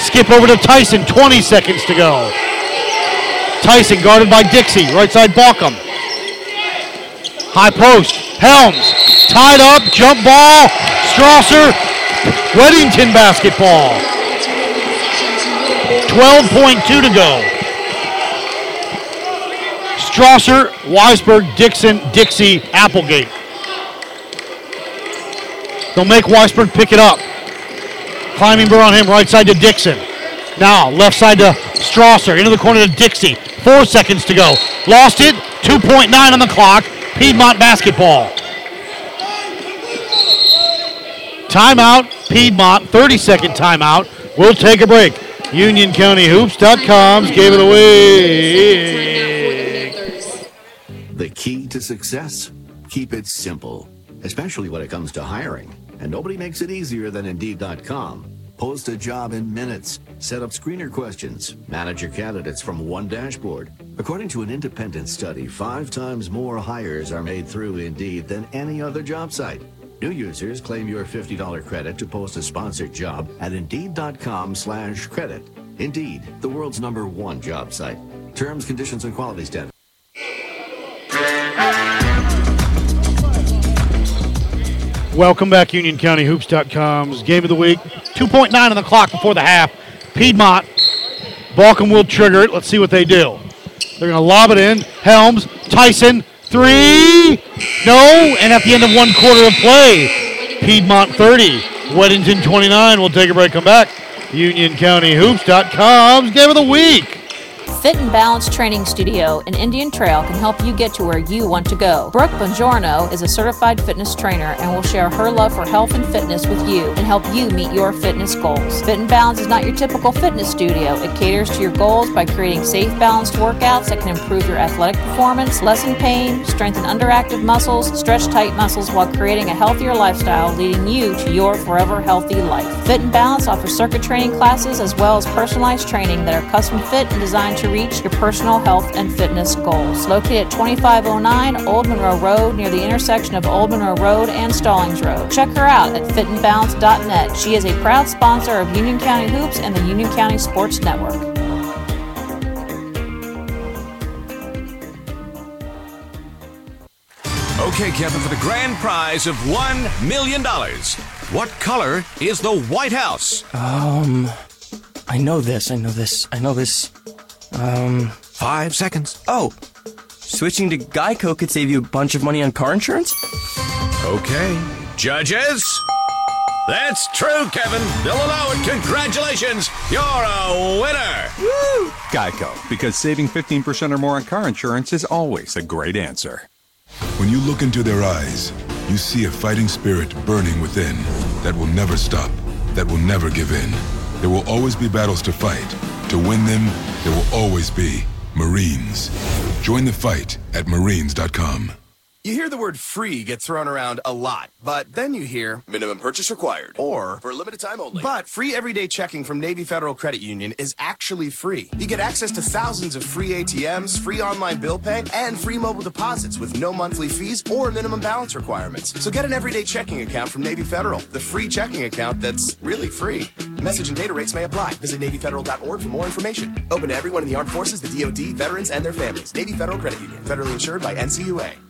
Skip over to Tyson. 20 seconds to go. Tyson guarded by Dixie. Right side Balkum. High post. Helms. Tied up. Jump ball. Strasser. Weddington basketball. 12.2 to go. Strasser, Weisberg, Dixon, Dixie, Applegate. They'll make Weisberg pick it up. Climbing Bear on him, right side to Dixon. Now, left side to Strasser, into the corner to Dixie. Four seconds to go. Lost it, 2.9 on the clock. Piedmont basketball. Timeout, Piedmont, 30 second timeout. We'll take a break. UnionCountyHoops.com's gave it away. The key to success? Keep it simple, especially when it comes to hiring. And nobody makes it easier than Indeed.com. Post a job in minutes. Set up screener questions. Manage your candidates from one dashboard. According to an independent study, five times more hires are made through Indeed than any other job site. New users claim your $50 credit to post a sponsored job at Indeed.com slash credit. Indeed, the world's number one job site. Terms, conditions, and quality standards. Welcome back, UnionCountyHoops.com's game of the week. 2.9 on the clock before the half. Piedmont. Balkum will trigger it. Let's see what they do. They're going to lob it in. Helms, Tyson, three. No. And at the end of one quarter of play, Piedmont 30, Weddington 29. We'll take a break, come back. UnionCountyHoops.com's game of the week. Fit and Balance Training Studio in Indian Trail can help you get to where you want to go. Brooke Bongiorno is a certified fitness trainer and will share her love for health and fitness with you and help you meet your fitness goals. Fit and Balance is not your typical fitness studio. It caters to your goals by creating safe, balanced workouts that can improve your athletic performance, lessen pain, strengthen underactive muscles, stretch tight muscles while creating a healthier lifestyle leading you to your forever healthy life. Fit and Balance offers circuit training classes as well as personalized training that are custom fit and designed to reach your personal health and fitness goals. Located at 2509 Old Monroe Road near the intersection of Old Monroe Road and Stallings Road. Check her out at fitandbalance.net. She is a proud sponsor of Union County Hoops and the Union County Sports Network. Okay, Kevin, for the grand prize of $1 million, what color is the White House? Um, I know this. I know this. I know this. Um, five seconds. Oh, switching to Geico could save you a bunch of money on car insurance? Okay. Judges? That's true, Kevin. They'll allow it. Congratulations. You're a winner. Woo! Geico, because saving 15% or more on car insurance is always a great answer. When you look into their eyes, you see a fighting spirit burning within that will never stop, that will never give in. There will always be battles to fight. To win them, there will always be Marines. Join the fight at marines.com. You hear the word free get thrown around a lot, but then you hear minimum purchase required or for a limited time only. But free everyday checking from Navy Federal Credit Union is actually free. You get access to thousands of free ATMs, free online bill pay, and free mobile deposits with no monthly fees or minimum balance requirements. So get an everyday checking account from Navy Federal, the free checking account that's really free. Message and data rates may apply. Visit NavyFederal.org for more information. Open to everyone in the armed forces, the DoD, veterans, and their families. Navy Federal Credit Union, federally insured by NCUA.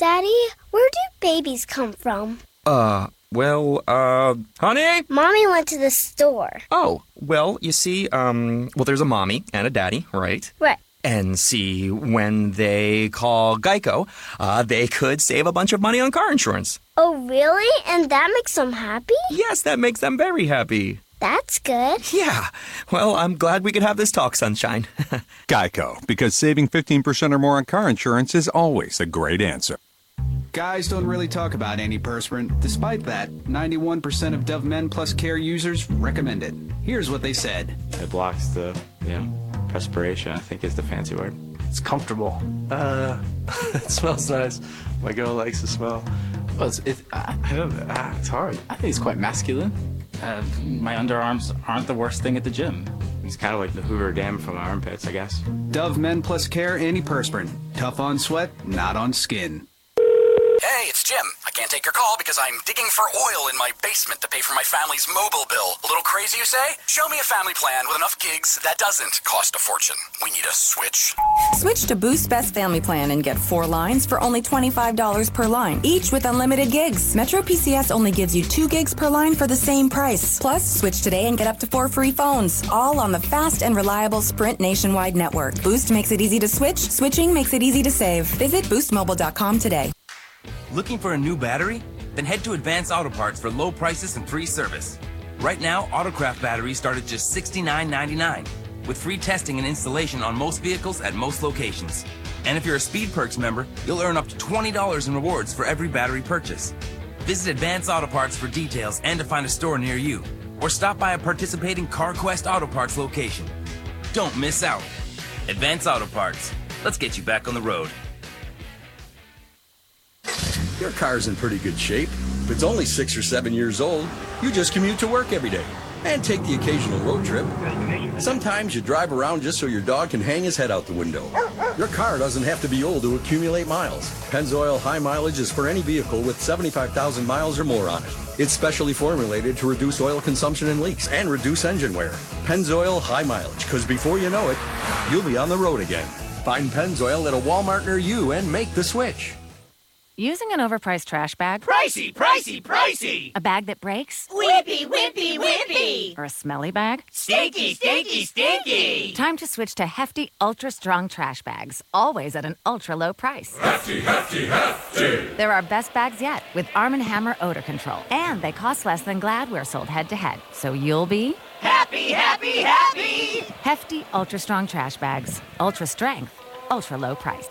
Daddy, where do babies come from? Uh, well, uh, honey? Mommy went to the store. Oh, well, you see, um, well, there's a mommy and a daddy, right? Right. And see, when they call Geico, uh, they could save a bunch of money on car insurance. Oh, really? And that makes them happy? Yes, that makes them very happy. That's good. Yeah. Well, I'm glad we could have this talk, Sunshine. Geico, because saving 15% or more on car insurance is always a great answer. Guys don't really talk about antiperspirant. Despite that, 91% of Dove Men Plus Care users recommend it. Here's what they said. It blocks the, you know, perspiration, I think is the fancy word. It's comfortable. Uh, it smells nice. My girl likes the smell. Well, it's, it, I, I don't know. Ah, it's hard. I think it's quite masculine. Uh, my underarms aren't the worst thing at the gym. It's kind of like the Hoover Dam from my armpits, I guess. Dove Men Plus Care antiperspirant. Tough on sweat, not on skin. Hey, it's Jim. I can't take your call because I'm digging for oil in my basement to pay for my family's mobile bill. A little crazy, you say? Show me a family plan with enough gigs that doesn't cost a fortune. We need a switch. Switch to Boost Best Family Plan and get four lines for only $25 per line, each with unlimited gigs. Metro PCS only gives you two gigs per line for the same price. Plus, switch today and get up to four free phones, all on the fast and reliable Sprint nationwide network. Boost makes it easy to switch, switching makes it easy to save. Visit boostmobile.com today. Looking for a new battery? Then head to Advance Auto Parts for low prices and free service. Right now, Autocraft batteries start at just $69.99 with free testing and installation on most vehicles at most locations. And if you're a Speed Perks member, you'll earn up to $20 in rewards for every battery purchase. Visit Advance Auto Parts for details and to find a store near you. Or stop by a participating CarQuest Auto Parts location. Don't miss out. Advance Auto Parts. Let's get you back on the road. Your car's in pretty good shape. If it's only six or seven years old, you just commute to work every day and take the occasional road trip. Sometimes you drive around just so your dog can hang his head out the window. Your car doesn't have to be old to accumulate miles. Pennzoil High Mileage is for any vehicle with 75,000 miles or more on it. It's specially formulated to reduce oil consumption and leaks and reduce engine wear. Pennzoil High Mileage, because before you know it, you'll be on the road again. Find Pennzoil at a Walmart near you and make the switch. Using an overpriced trash bag? Pricey, pricey, pricey! A bag that breaks? Whippy, whippy, whippy! Or a smelly bag? Stinky, stinky, stinky! Time to switch to hefty, ultra strong trash bags, always at an ultra low price. Hefty, hefty, hefty! They're our best bags yet with Arm & Hammer odor control. And they cost less than Gladware sold head to head. So you'll be happy, happy, happy! Hefty, ultra strong trash bags, ultra strength, ultra low price.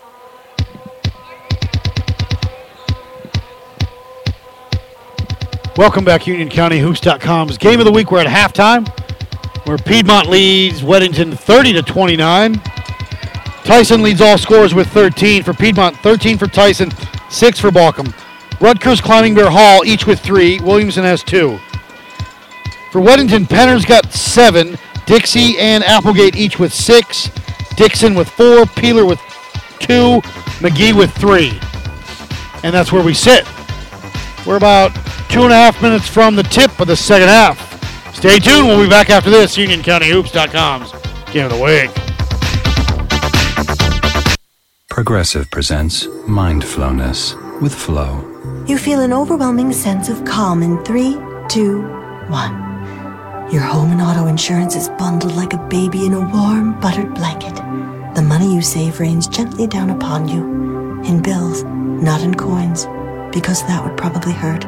Welcome back, Union County Hoops.com's game of the week. We're at halftime, where Piedmont leads Weddington 30 to 29. Tyson leads all scores with 13 for Piedmont, 13 for Tyson, 6 for Balkum. Rutgers, Climbing Bear Hall, each with 3. Williamson has 2. For Weddington, Penner's got 7. Dixie and Applegate each with 6. Dixon with 4. Peeler with 2. McGee with 3. And that's where we sit. We're about two and a half minutes from the tip of the second half. Stay tuned. We'll be back after this. UnionCountyHoops.com's Game of the Week. Progressive presents Mindfulness with Flow. You feel an overwhelming sense of calm in three, two, one. Your home and auto insurance is bundled like a baby in a warm, buttered blanket. The money you save rains gently down upon you in bills, not in coins, because that would probably hurt.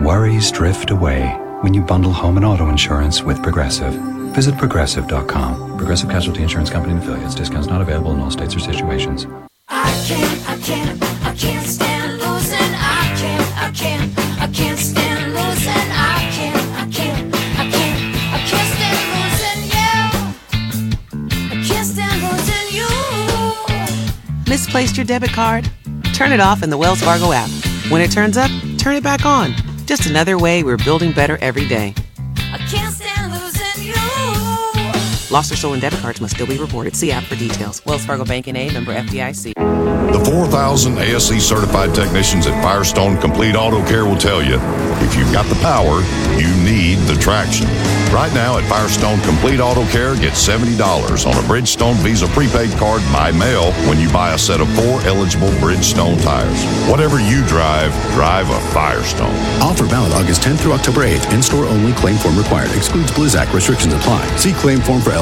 Worries drift away when you bundle home and auto insurance with Progressive. Visit progressive.com. Progressive Casualty Insurance Company and affiliates. Discounts not available in all states or situations. I can't, I can't, I can't stand losing. I can't, I can't, I can't stand losing. I can't, I can't, I can't, I can't stand losing you. I can't stand losing you. Misplaced your debit card? Turn it off in the Wells Fargo app. When it turns up, turn it back on. Just another way we're building better every day. Lost or stolen debit cards must still be reported. See app for details. Wells Fargo Bank and A member FDIC. The 4,000 ASE certified technicians at Firestone Complete Auto Care will tell you if you've got the power, you need the traction. Right now at Firestone Complete Auto Care, get $70 on a Bridgestone Visa prepaid card by mail when you buy a set of four eligible Bridgestone tires. Whatever you drive, drive a Firestone. Offer valid August 10th through October 8th. In-store only. Claim form required. Excludes Blizzak. Restrictions apply. See claim form for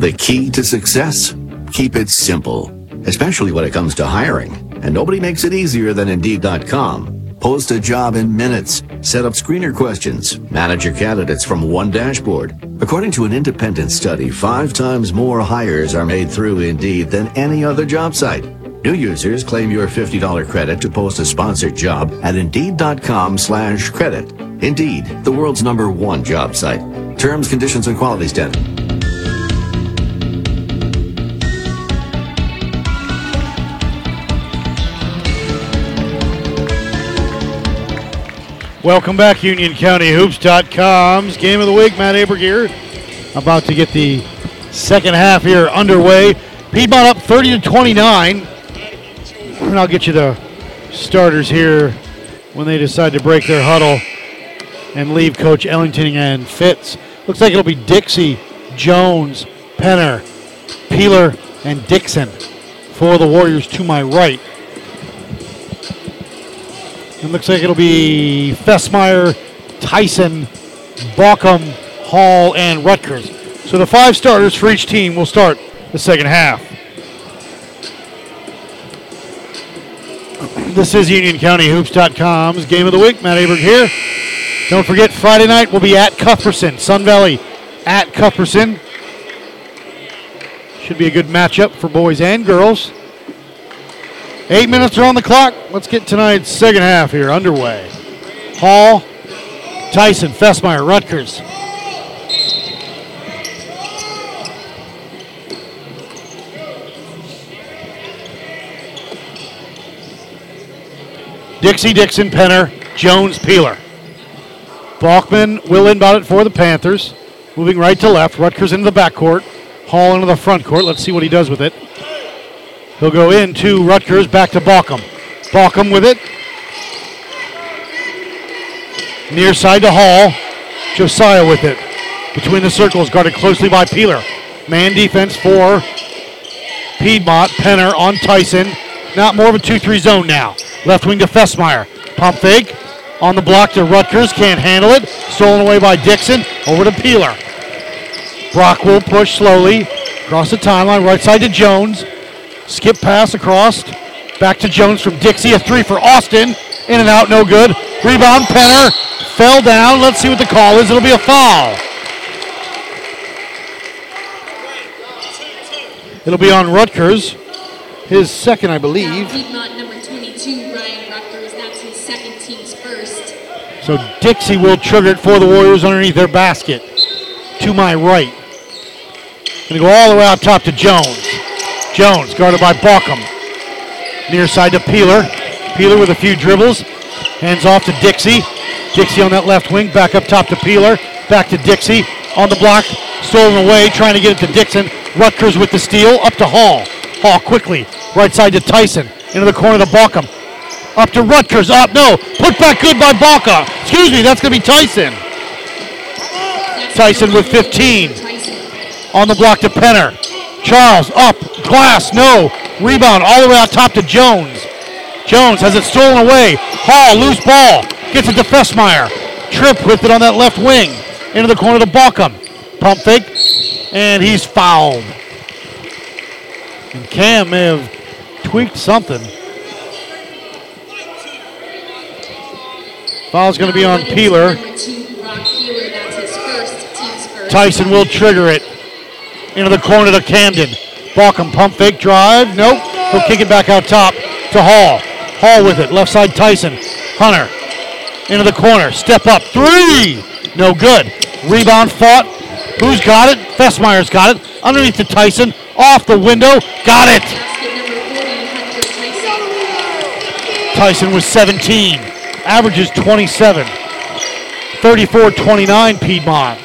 The key to success? Keep it simple, especially when it comes to hiring. And nobody makes it easier than Indeed.com. Post a job in minutes. Set up screener questions. Manage your candidates from one dashboard. According to an independent study, five times more hires are made through Indeed than any other job site. New users claim your $50 credit to post a sponsored job at Indeed.com slash credit. Indeed, the world's number one job site. Terms, conditions, and quality standard. Welcome back, UnionCountyHoops.com's Game of the Week. Matt Aberg here. About to get the second half here underway. Piedmont up 30 to 29. And I'll get you the starters here when they decide to break their huddle and leave Coach Ellington and Fitz. Looks like it'll be Dixie, Jones, Penner, Peeler, and Dixon for the Warriors to my right. It looks like it'll be Fessmeyer, Tyson, Balkum, Hall, and Rutgers. So the five starters for each team will start the second half. This is UnionCountyHoops.com's Game of the Week. Matt Aberg here. Don't forget, Friday night we'll be at Cuthbertson. Sun Valley at Cuthbertson. Should be a good matchup for boys and girls. Eight minutes are on the clock. Let's get tonight's second half here underway. Hall, Tyson, Fessmeyer, Rutgers. Dixie Dixon, Penner, Jones, Peeler. Balkum will inbound it for the Panthers. Moving right to left. Rutgers into the backcourt. Hall into the front court. Let's see what he does with it. He'll go in to Rutgers, back to Balkum. Balkum with it. Near side to Hall. Josiah with it. Between the circles, guarded closely by Peeler. Man defense for Piedmont. Penner on Tyson. Not more of a 2 3 zone now. Left wing to Fessmeyer. Pump fake. On the block to Rutgers. Can't handle it. Stolen away by Dixon. Over to Peeler. Brock will push slowly. Across the timeline. Right side to Jones. Skip pass across. Back to Jones from Dixie. A three for Austin. In and out, no good. Rebound, Penner. Fell down. Let's see what the call is. It'll be a foul. It'll be on Rutgers. His second, I believe. Piedmont number 22, Ryan Rutgers. That's his second team's first. So Dixie will trigger it for the Warriors underneath their basket. To my right. Gonna go all the way out top to Jones. Jones guarded by Balkum. Near side to Peeler. Peeler with a few dribbles. Hands off to Dixie. Dixie on that left wing. Back up top to Peeler. Back to Dixie. On the block. Stolen away. Trying to get it to Dixon. Rutgers with the steal. Up to Hall. Hall quickly. Right side to Tyson. Into the corner to Balkum. Up to Rutgers. Up. No. Put back good by Balka. Excuse me. That's going to be Tyson. Tyson with 15. On the block to Penner. Charles up. Glass. No. Rebound all the way out top to Jones. Jones has it stolen away. Hall. Loose ball. Gets it to Fessmeyer. Trip with it on that left wing. Into the corner to Balkum. Pump fake. And he's fouled. And Cam may have tweaked something. Foul's going to be on Peeler. Number two, Brock Peeler. That's his first, team Tyson will trigger it into the corner to Camden. Balkum pump fake drive. Nope. He'll kick it back out top to Hall. Hall with it. Left side Tyson. Hunter into the corner. Step up. Three. No good. Rebound fought. Who's got it? Fessmeyer's got it. Underneath to Tyson. Off the window. Got it. Tyson was 17. Averages 27. 34 29 Piedmont.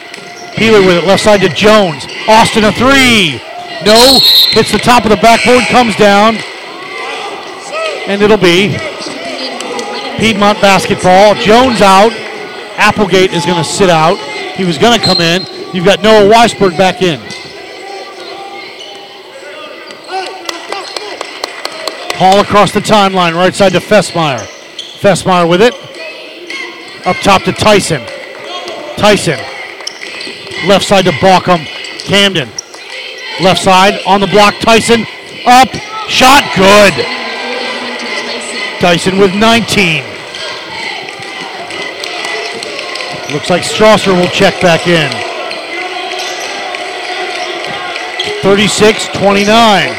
Peeler with it, left side to Jones. Austin a three. No. Hits the top of the backboard, comes down. And it'll be Piedmont basketball. Jones out. Applegate is going to sit out. He was going to come in. You've got Noah Weisberg back in. Hall across the timeline, right side to Fessmeyer. Fessmeyer with it. Up top to Tyson. Tyson. Left side to Balkum. Camden. Left side on the block. Tyson. Up. Shot. Good. Tyson with 19. Looks like Strasser will check back in. 36 29.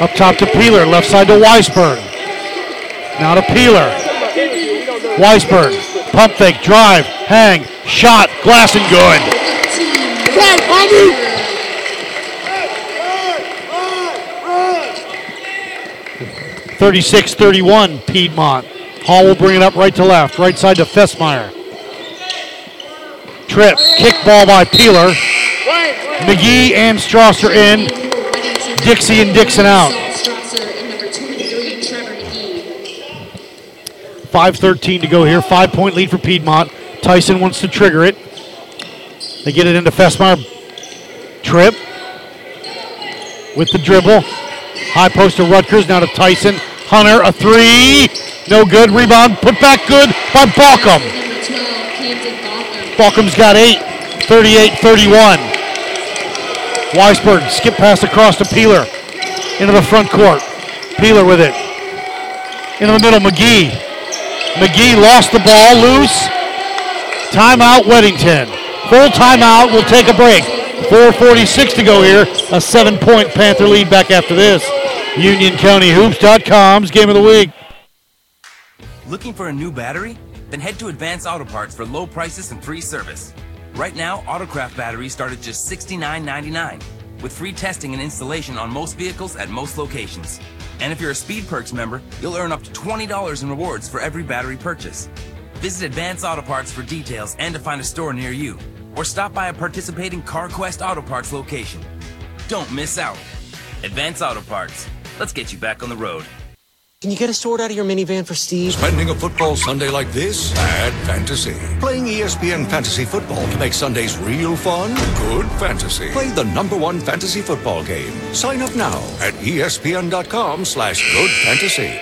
Up top to Peeler. Left side to Weisberg. Now to Peeler. Weisberg. Pump fake. Drive. Hang. Shot. Glass and good. 36 31 Piedmont. Hall will bring it up right to left. Right side to Fessmeyer. Trip. Kick ball by Peeler. McGee and Strasser in. Dixie and Dixon out. 5.13 to go here. Five point lead for Piedmont. Tyson wants to trigger it. They get it into Fessmeyer. Trip. With the dribble. High post to Rutgers. Now to Tyson. Hunter, a three. No good. Rebound. Put back good by Balkum. Balkum's got eight. 38 31. Weisberg skip pass across to Peeler. Into the front court. Peeler with it. Into the middle, McGee. McGee lost the ball loose. Timeout, Weddington. Full timeout. We'll take a break. 4.46 to go here. A seven point Panther lead back after this. UnionCountyHoops.com's game of the week. Looking for a new battery? Then head to Advance Auto Parts for low prices and free service. Right now, Autocraft batteries start at just $69.99 with free testing and installation on most vehicles at most locations. And if you're a Speed Perks member, you'll earn up to $20 in rewards for every battery purchase. Visit Advance Auto Parts for details and to find a store near you. Or stop by a participating CarQuest Auto Parts location. Don't miss out. Advance Auto Parts. Let's get you back on the road. Can you get a sword out of your minivan for Steve? Spending a football Sunday like this? Bad fantasy. Playing ESPN Fantasy Football to make Sundays real fun? Good fantasy. Play the number one fantasy football game. Sign up now at ESPN.com slash good fantasy.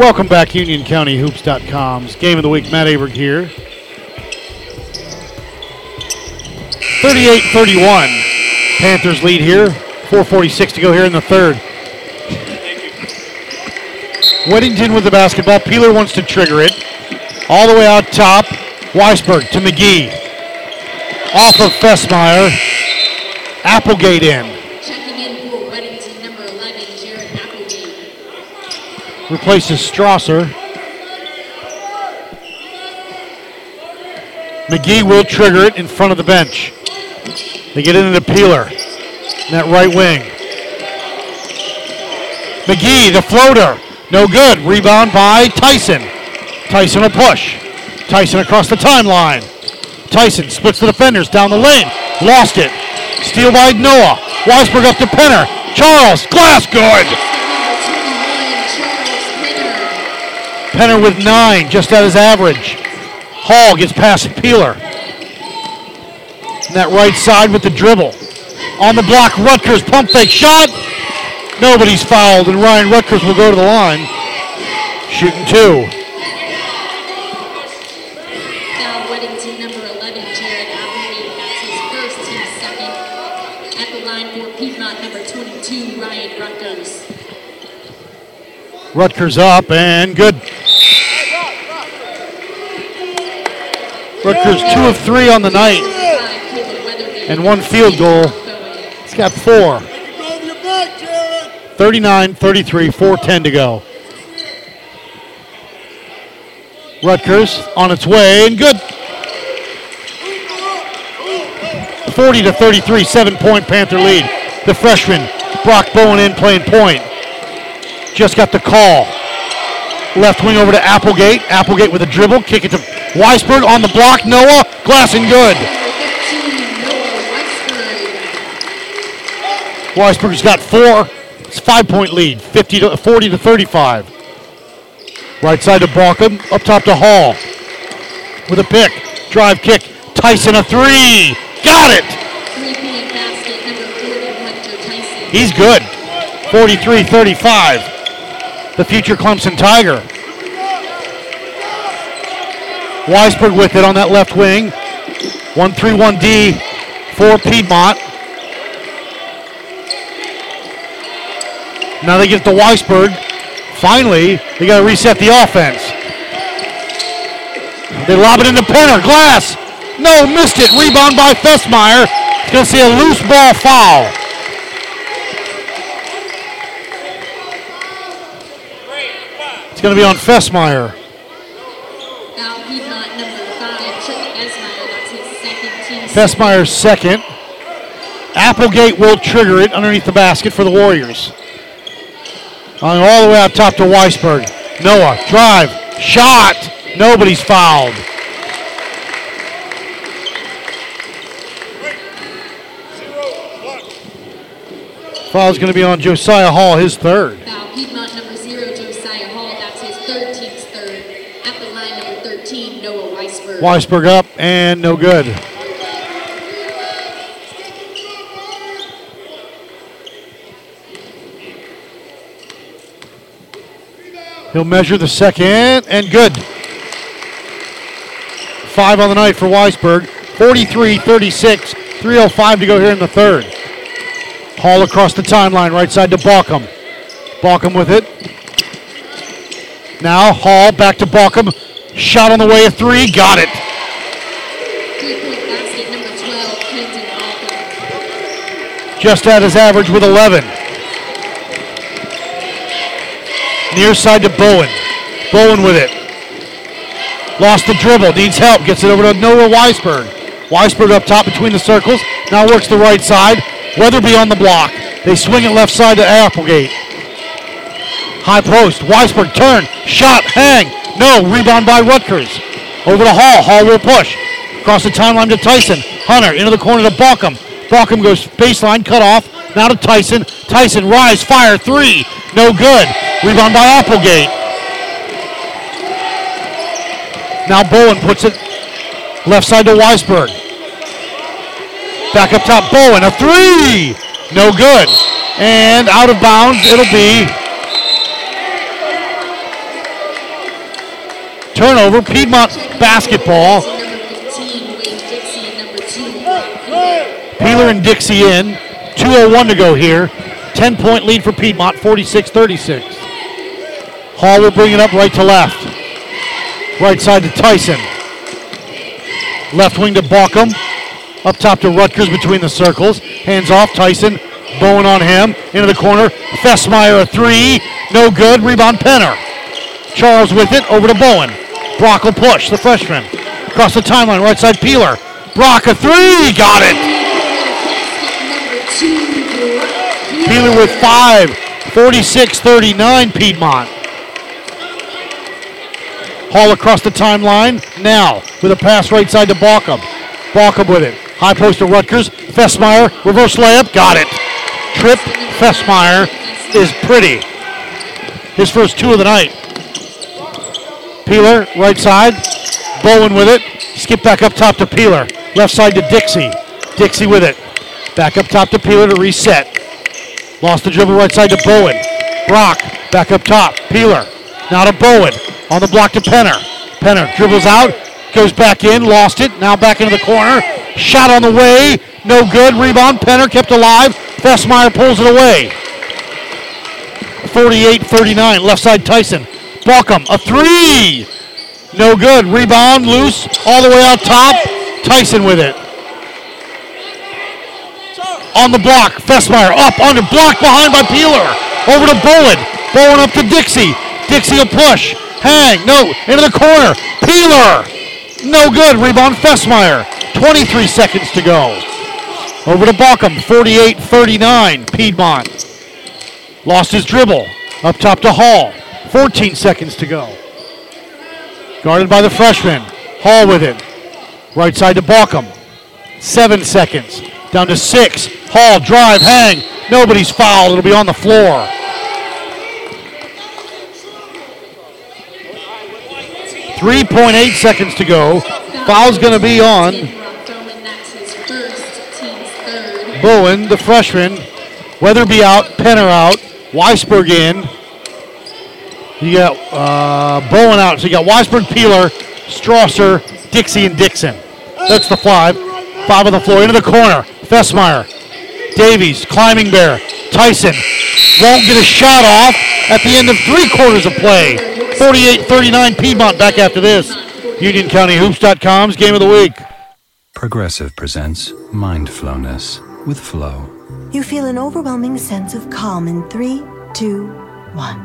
Welcome back, UnionCountyHoops.com's game of the week. Matt Aberg here. 38-31. Panthers lead here. 4:46 to go here in the third. Weddington with the basketball. Peeler wants to trigger it. All the way out top. Weisberg to McGee. Off of Fessmeyer. Applegate in. Checking in for Weddington, number 11, Jared Applegate. Replaces Strasser. McGee will trigger it in front of the bench. They get into Peeler. in That right wing. McGee, the floater. No good. Rebound by Tyson. Tyson will push. Tyson across the timeline. Tyson splits the defenders down the lane. Lost it. Steal by Noah. Weisberg up to Penner. Charles. Glass good. Penner with nine, just at his average. Hall gets past Peeler. And that right side with the dribble. On the block, Rutgers pump fake shot. Nobody's fouled, and Ryan Rutgers will go to the line. Shooting two. Now Weddington, number 11, Rutgers two of three on the night, and one field goal. He's got four. 39 33, 410 to go. Rutgers on its way and good. 40 to 33, seven point Panther lead. The freshman, Brock Bowen in playing point. Just got the call. Left wing over to Applegate. Applegate with a dribble. Kick it to Weisberg on the block. Noah, glass and good. Weisberg's got four. It's a five point lead, 50 to 40 to 35. Right side to Balkum, up top to Hall. With a pick, drive kick, Tyson a three. Got it! He's good. 43 35. The future Clemson Tiger. Weisberg with it on that left wing. 1 3 1 D for Piedmont. Now they get to Weisberg. Finally, they got to reset the offense. They lob it in into Penner. Glass. No, missed it. Rebound by Fessmeyer. It's going to see a loose ball foul. It's going to be on Fessmeyer. Now Piedmont number five, Trip Fessmeyer, that's his Fessmeyer's second. Applegate will trigger it underneath the basket for the Warriors. On all the way out top to Weisberg. Noah, drive, shot. Nobody's fouled. Foul's going to be on Josiah Hall, his third. Now Piedmont number zero, Josiah Hall, that's his third team's third. At the line number 13, Noah Weisberg. Weisberg up and no good. He'll measure the second and good. Five on the night for Weisberg. 43 36. 3.05 to go here in the third. Hall across the timeline, right side to Balkum. Balkum with it. Now Hall back to Balkum. Shot on the way, of three. Got it. Three-point basket number 12, Kenton Balkum. Just at his average with 11. Near side to Bowen. Bowen with it. Lost the dribble. Needs help. Gets it over to Noah Weisberg. Weisberg up top between the circles. Now works the right side. Weatherby on the block. They swing it left side to Applegate. High post. Weisberg turn. Shot. Hang. No. Rebound by Rutgers. Over to Hall. Hall will push. Across the timeline to Tyson. Hunter into the corner to Balkum. Balkum goes baseline. Cut off. Now to Tyson. Tyson rise. Fire. Three. No good. Rebound by Applegate. Now Bowen puts it left side to Weisberg. Back up top, Bowen, a three! No good. And out of bounds, it'll be turnover, Piedmont basketball. Peeler and Dixie in. 2.01 to go here. 10 point lead for Piedmont, 46 36. Hall will bring it up right to left. Right side to Tyson. Left wing to Balkum. Up top to Rutgers between the circles. Hands off Tyson. Bowen on him. Into the corner. Fessmeyer a three. No good. Rebound Penner. Charles with it. Over to Bowen. Brock will push. The freshman. Across the timeline. Right side Peeler. Brock a three. Got it. Peeler with five. 46 39 Piedmont. Hall across the timeline. Now with a pass right side to Balkum. Balkum with it. High post to Rutgers. Fessmeyer. Reverse layup. Got it. Trip. Fessmeyer is pretty. His first two of the night. Peeler, right side. Bowen with it. Skip back up top to Peeler. Left side to Dixie. Dixie with it. Back up top to Peeler to reset. Lost the dribble right side to Bowen. Brock back up top. Peeler. Now to Bowen. On the block to Penner. Penner dribbles out. Goes back in. Lost it. Now back into the corner. Shot on the way. No good. Rebound. Penner kept alive. Fessmeyer pulls it away. 48 39. Left side Tyson. Balkum. A three. No good. Rebound loose all the way out top. Tyson with it. On the block. Fessmeyer up under block behind by Peeler. Over to Bowen. Bowen up to Dixie. Dixie will push. Hang. No. Into the corner. Peeler. No good. Rebound Fessmeyer. 23 seconds to go. Over to Balkum. 48 39. Piedmont. Lost his dribble. Up top to Hall. 14 seconds to go. Guarded by the freshman. Hall with it. Right side to Balkum. Seven seconds. Down to six. Hall, drive, hang. Nobody's fouled. It'll be on the floor. Three point eight seconds to go. Foul's going to be on Bowen, the freshman. Weatherby out, Penner out, Weisberg in. You got uh, Bowen out. So you got Weisberg, Peeler, Strasser, Dixie, and Dixon. That's the five. Five on the floor. Into the corner. Fessmeyer. Davies, Climbing Bear. Tyson won't get a shot off at the end of three quarters of play. 48-39 Piedmont back after this. UnionCountyHoops.com's game of the week. Progressive presents Mindflowness with Flo. You feel an overwhelming sense of calm in three, two, one.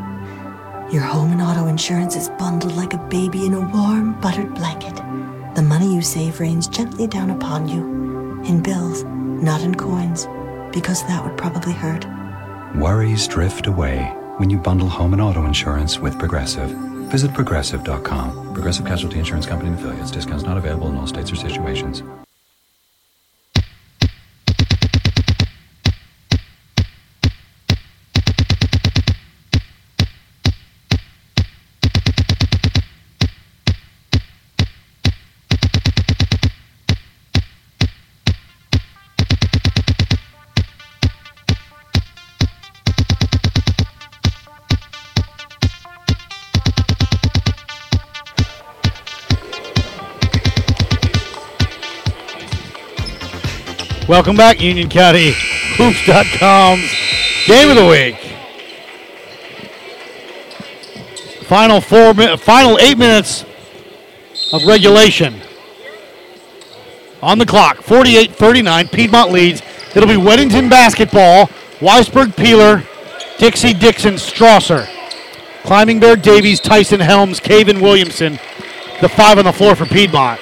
Your home and auto insurance is bundled like a baby in a warm, buttered blanket. The money you save rains gently down upon you in bills, not in coins, because that would probably hurt. Worries drift away when you bundle home and auto insurance with Progressive. Visit progressive.com. Progressive Casualty Insurance Company and affiliates. Discounts not available in all states or situations. Welcome back, Union County Hoops.com's game of the week. Final four, final eight minutes of regulation on the clock. 48-39, Piedmont leads. It'll be Weddington basketball. Weisberg, Peeler, Dixie, Dixon, Strasser, Climbing Bear, Davies, Tyson, Helms, Caven, Williamson. The five on the floor for Piedmont.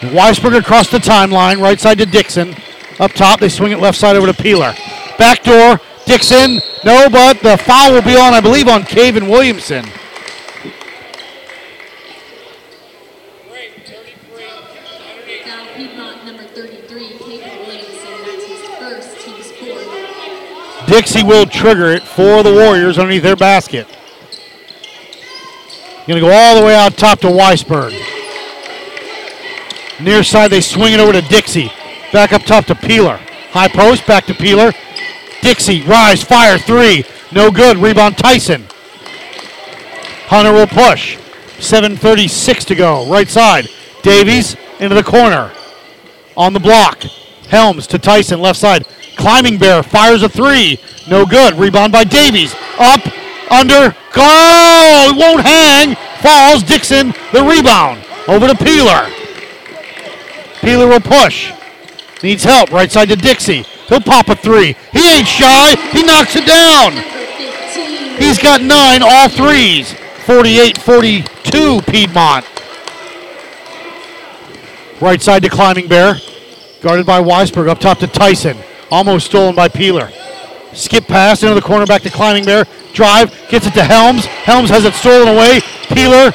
Weisberg across the timeline, right side to Dixon. Up top, they swing it left side over to Peeler. Back door, Dixon. No, but the foul will be on, I believe, on Caven Williamson. Foul Piedmont number 33, Caden Williamson. That's his first, team's fourth. Dixie will trigger it for the Warriors underneath their basket. Going to go all the way out top to Weisberg. Near side, they swing it over to Dixie. Back up top to Peeler. High post, back to Peeler. Dixie, rise, fire, three. No good. Rebound Tyson. Hunter will push. 7.36 to go. Right side. Davies into the corner. On the block. Helms to Tyson, left side. Climbing Bear fires a three. No good. Rebound by Davies. Up, under, go! Won't hang. Falls. Dixon, the rebound. Over to Peeler. Peeler will push. Needs help. Right side to Dixie. He'll pop a three. He ain't shy. He knocks it down. He's got nine, all threes. 48 42 Piedmont. Right side to Climbing Bear. Guarded by Weisberg. Up top to Tyson. Almost stolen by Peeler. Skip pass into the corner back to Climbing Bear. Drive. Gets it to Helms. Helms has it stolen away. Peeler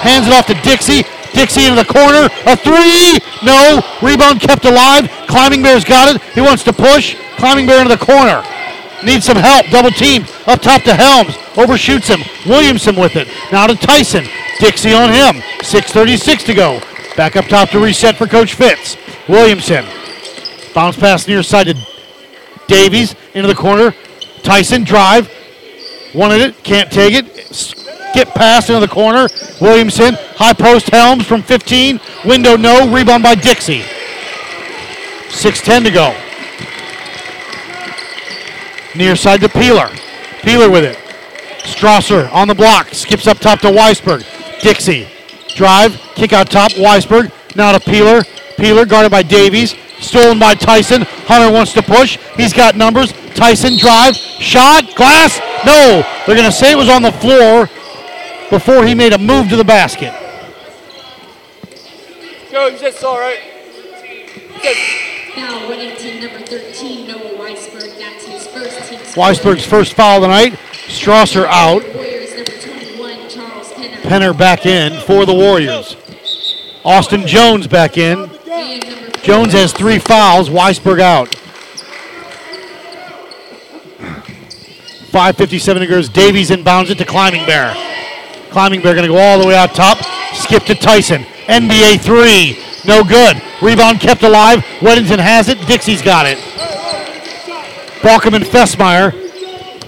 hands it off to Dixie. Dixie into the corner. A three. No. Rebound kept alive. Climbing Bear's got it. He wants to push. Climbing Bear into the corner. Needs some help. Double team. Up top to Helms. Overshoots him. Williamson with it. Now to Tyson. Dixie on him. 6.36 to go. Back up top to reset for Coach Fitz. Williamson. Bounce pass near side to Davies into the corner. Tyson drive. Wanted it. Can't take it. Skip pass into the corner. Williamson. High post Helms from 15. Window no. Rebound by Dixie. 6.10 to go. Near side to Peeler. Peeler with it. Strasser on the block. Skips up top to Weisberg. Dixie drive, kick out top, Weisberg. Now to Peeler. Peeler guarded by Davies. Stolen by Tyson. Hunter wants to push. He's got numbers. Tyson drive. Shot. Glass. No. They're going to say it was on the floor before he made a move to the basket. Joe, that's all right. Foul winning team number 13, Noah Weisberg. That's his first team. Weisberg's first foul tonight. Strasser out. Warriors number 21, Charles Penner. Penner back in for the Warriors. Austin Jones back in. Jones has three fouls. Weisberg out. 5.57 to go. Davies inbounds it to Climbing Bear. Climbing Bear going to go all the way out top. Skip to Tyson. NBA three. No good. Rebound kept alive. Weddington has it. Dixie's got it. Balkum and Fessmeyer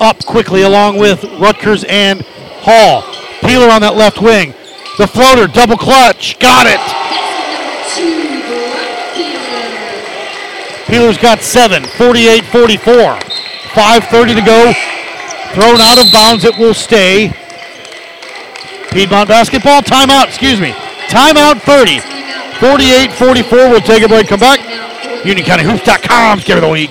up quickly along with Rutgers and Hall. Peeler on that left wing. The floater, double clutch. Got it. Peeler's got seven. 48 44. 5.30 to go. Thrown out of bounds. It will stay. Piedmont basketball. Timeout. Excuse me. Timeout 30. 48 44. We'll take a break. Come back. UnionCountyHoops.com's Game of the Week.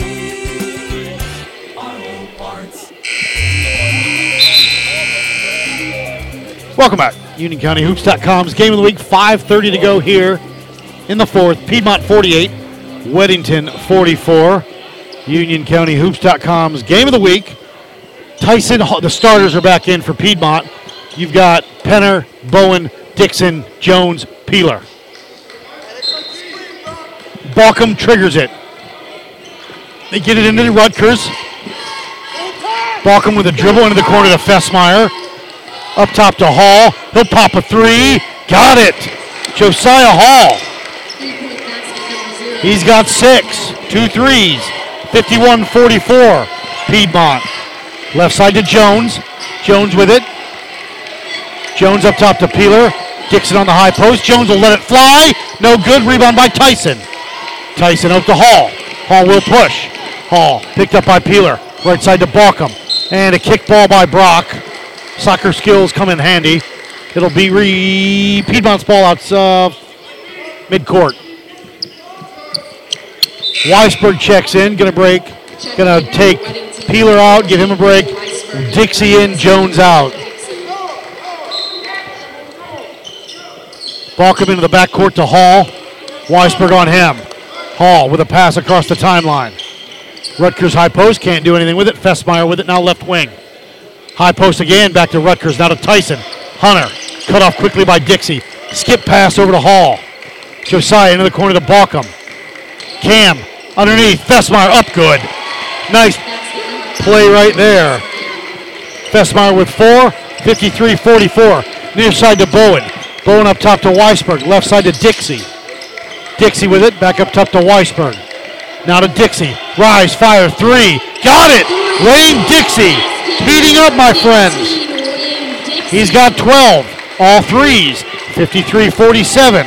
Welcome back. UnionCountyHoops.com's Game of the Week. 5.30 to go here in the fourth. Piedmont 48, Weddington 44. UnionCountyHoops.com's Game of the Week. Tyson, the starters are back in for Piedmont. You've got Penner, Bowen, Dixon, Jones, Peeler. Balkum triggers it. They get it into Rutgers. Balkum with a dribble into the corner to Fessmeyer. Up top to Hall. He'll pop a three. Got it. Josiah Hall. He's got six. Two threes. 51 44. Piedmont. Left side to Jones. Jones with it. Jones up top to Peeler. Dixon on the high post. Jones will let it fly. No good. Rebound by Tyson. Tyson out to Hall. Hall will push. Hall picked up by Peeler. Right side to Balkum. And a kick ball by Brock. Soccer skills come in handy. It'll be re Piedmont's ball out uh, midcourt. Weisberg checks in, gonna break, gonna take Peeler out, give him a break. Dixie in, Jones out. Ball come into the backcourt to Hall. Weisberg on him. Hall with a pass across the timeline. Rutgers high post can't do anything with it. Fessmeyer with it now left wing. High post again, back to Rutgers, now to Tyson. Hunter, cut off quickly by Dixie. Skip pass over to Hall. Josiah into the corner to Balkum. Cam, underneath, Fessmeyer up good. Nice play right there. Fessmeyer with four, 53-44. Near side to Bowen. Bowen up top to Weisberg, left side to Dixie. Dixie with it, back up top to Weisberg. Now to Dixie. Rise, fire, three. Got it! Wayne Dixie heating up, my friends. He's got 12, all threes, 53-47.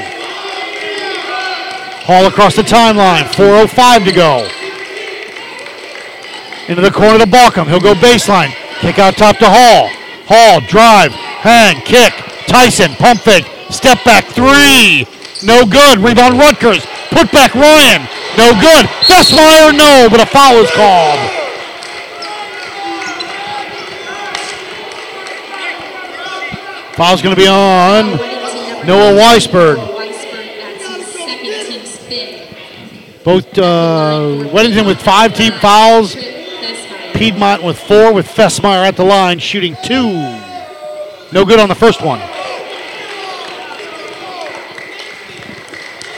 Hall across the timeline, 4.05 to go. Into the corner to Balkum. He'll go baseline. Kick out top to Hall. Hall, drive, hang, kick. Tyson, pump fake, step back, three. No good. Rebound Rutgers. Put back Ryan. No good. Fessmeyer, no, but a foul is called. Foul's going to be on Noah Weisberg. Both uh, Weddington with five team fouls. Piedmont with four, with Fessmeyer at the line shooting two. No good on the first one.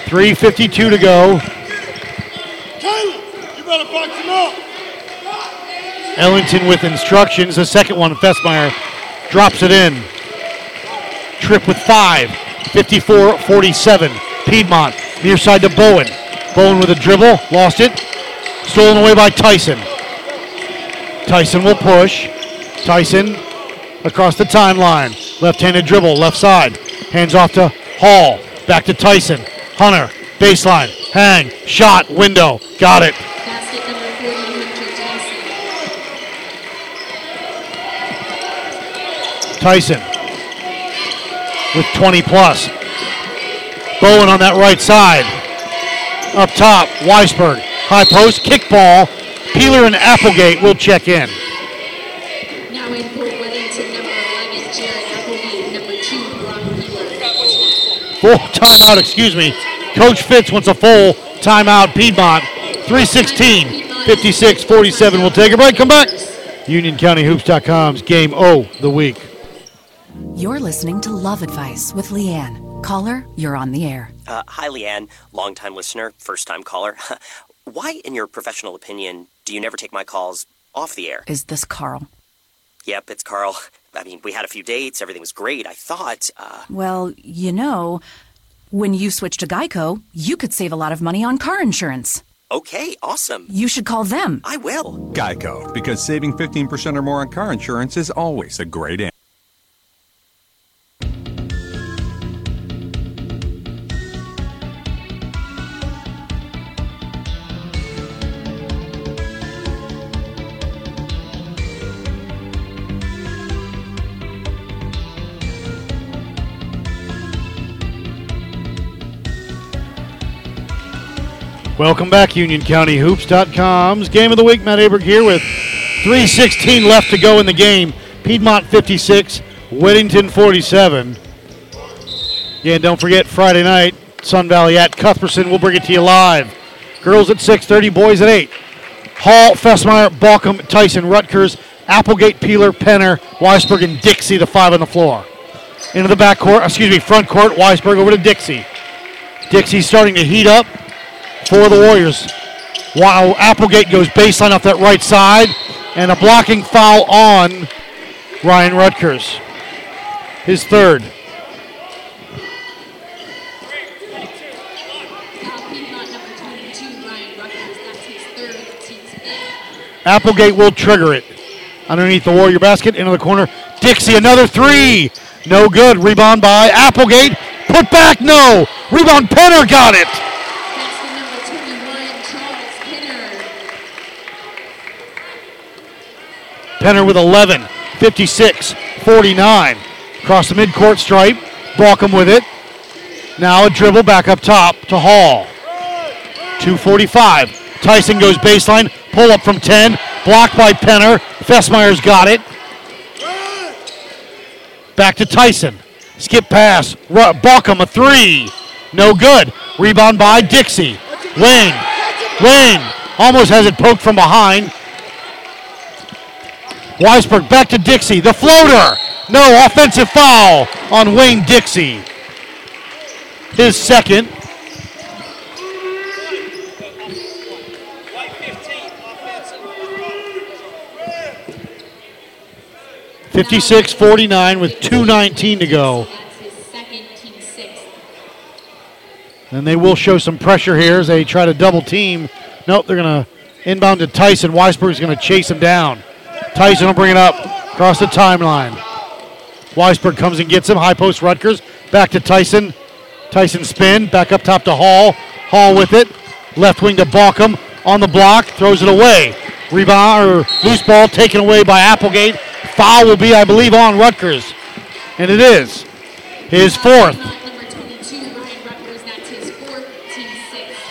3.52 to go. Ellington with instructions. The second one, Fessmeyer drops it in. Trip with five. 54 47. Piedmont near side to Bowen. Bowen with a dribble, lost it. Stolen away by Tyson. Tyson will push. Tyson across the timeline. Left handed dribble, left side. Hands off to Hall. Back to Tyson. Hunter, baseline, hang, shot, window. Got it. Basket number 40, Hunter Tyson. With 20 plus. Bowen on that right side. Up top, Weisberg. High post, kick ball. Peeler and Applegate will check in. Now in for Weddington number 11, Jared Appleby. Number 2, Brock Wheeler. Full timeout, excuse me. Coach Fitz wants a full timeout. Piedmont, 316, 56 47. We'll take a break. Come back. UnionCountyHoops.com's game O the week. You're listening to Love Advice with Leanne. Caller, you're on the air. Uh, hi, Leanne, longtime listener, first time caller. Why, in your professional opinion, do you never take my calls off the air? Is this Carl? Yep, it's Carl. I mean, we had a few dates, everything was great. I thought, uh, Well, you know, when you switch to Geico, you could save a lot of money on car insurance. okay, awesome. You should call them. I will. Geico, because saving 15% or more on car insurance is always a great answer. Welcome back, UnionCountyHoops.com's game of the week. Matt Aberg here with 3:16 left to go in the game. Piedmont 56, Weddington 47. Again, don't forget Friday night, Sun Valley at Cuthbertson. We'll bring it to you live. Girls at 6:30, boys at 8. Hall, Fessmeyer, Balkum, Tyson, Rutgers, Applegate, Peeler, Penner, Weisberg, and Dixie, the five on the floor. Into the back court, excuse me, front court, Weisberg over to Dixie. Dixie's starting to heat up for the Warriors. While Applegate goes baseline off that right side, and a blocking foul on Ryan Rutgers. His third. Piedmont number 22, Ryan Rutgers. That's his third, team's fifth. Applegate will trigger it. Underneath the Warrior basket, into the corner. Dixie, another three. No good. Rebound by Applegate. Put back, no. Rebound, Penner got it. Basket number 21, Charles Penner. Penner with 11, 56, 49. Across the midcourt stripe. Balkum with it. Now a dribble back up top to Hall. 245. Tyson goes baseline. Pull up from 10. Blocked by Penner. Fessmeyer's got it. Back to Tyson. Skip pass. Ru- Balkum a three. No good. Rebound by Dixie. Wayne. Wayne almost has it poked from behind. Weisberg back to Dixie. The floater. No offensive foul on Wayne Dixie. His second. Fifty-six forty-nine with two nineteen to go. And they will show some pressure here as they try to double team. Nope, they're going to inbound to Tyson. Weisberg's going to chase him down. Tyson will bring it up across the timeline. Weisberg comes and gets him. High post Rutgers. Back to Tyson. Tyson spin. Back up top to Hall. Hall with it. Left wing to Balkum. On the block. Throws it away. Rebound or loose ball taken away by Applegate. Foul will be, I believe, on Rutgers. And it is. His fourth. Piedmont number 22, Ryan Rutgers. That's his fourth, team sixth.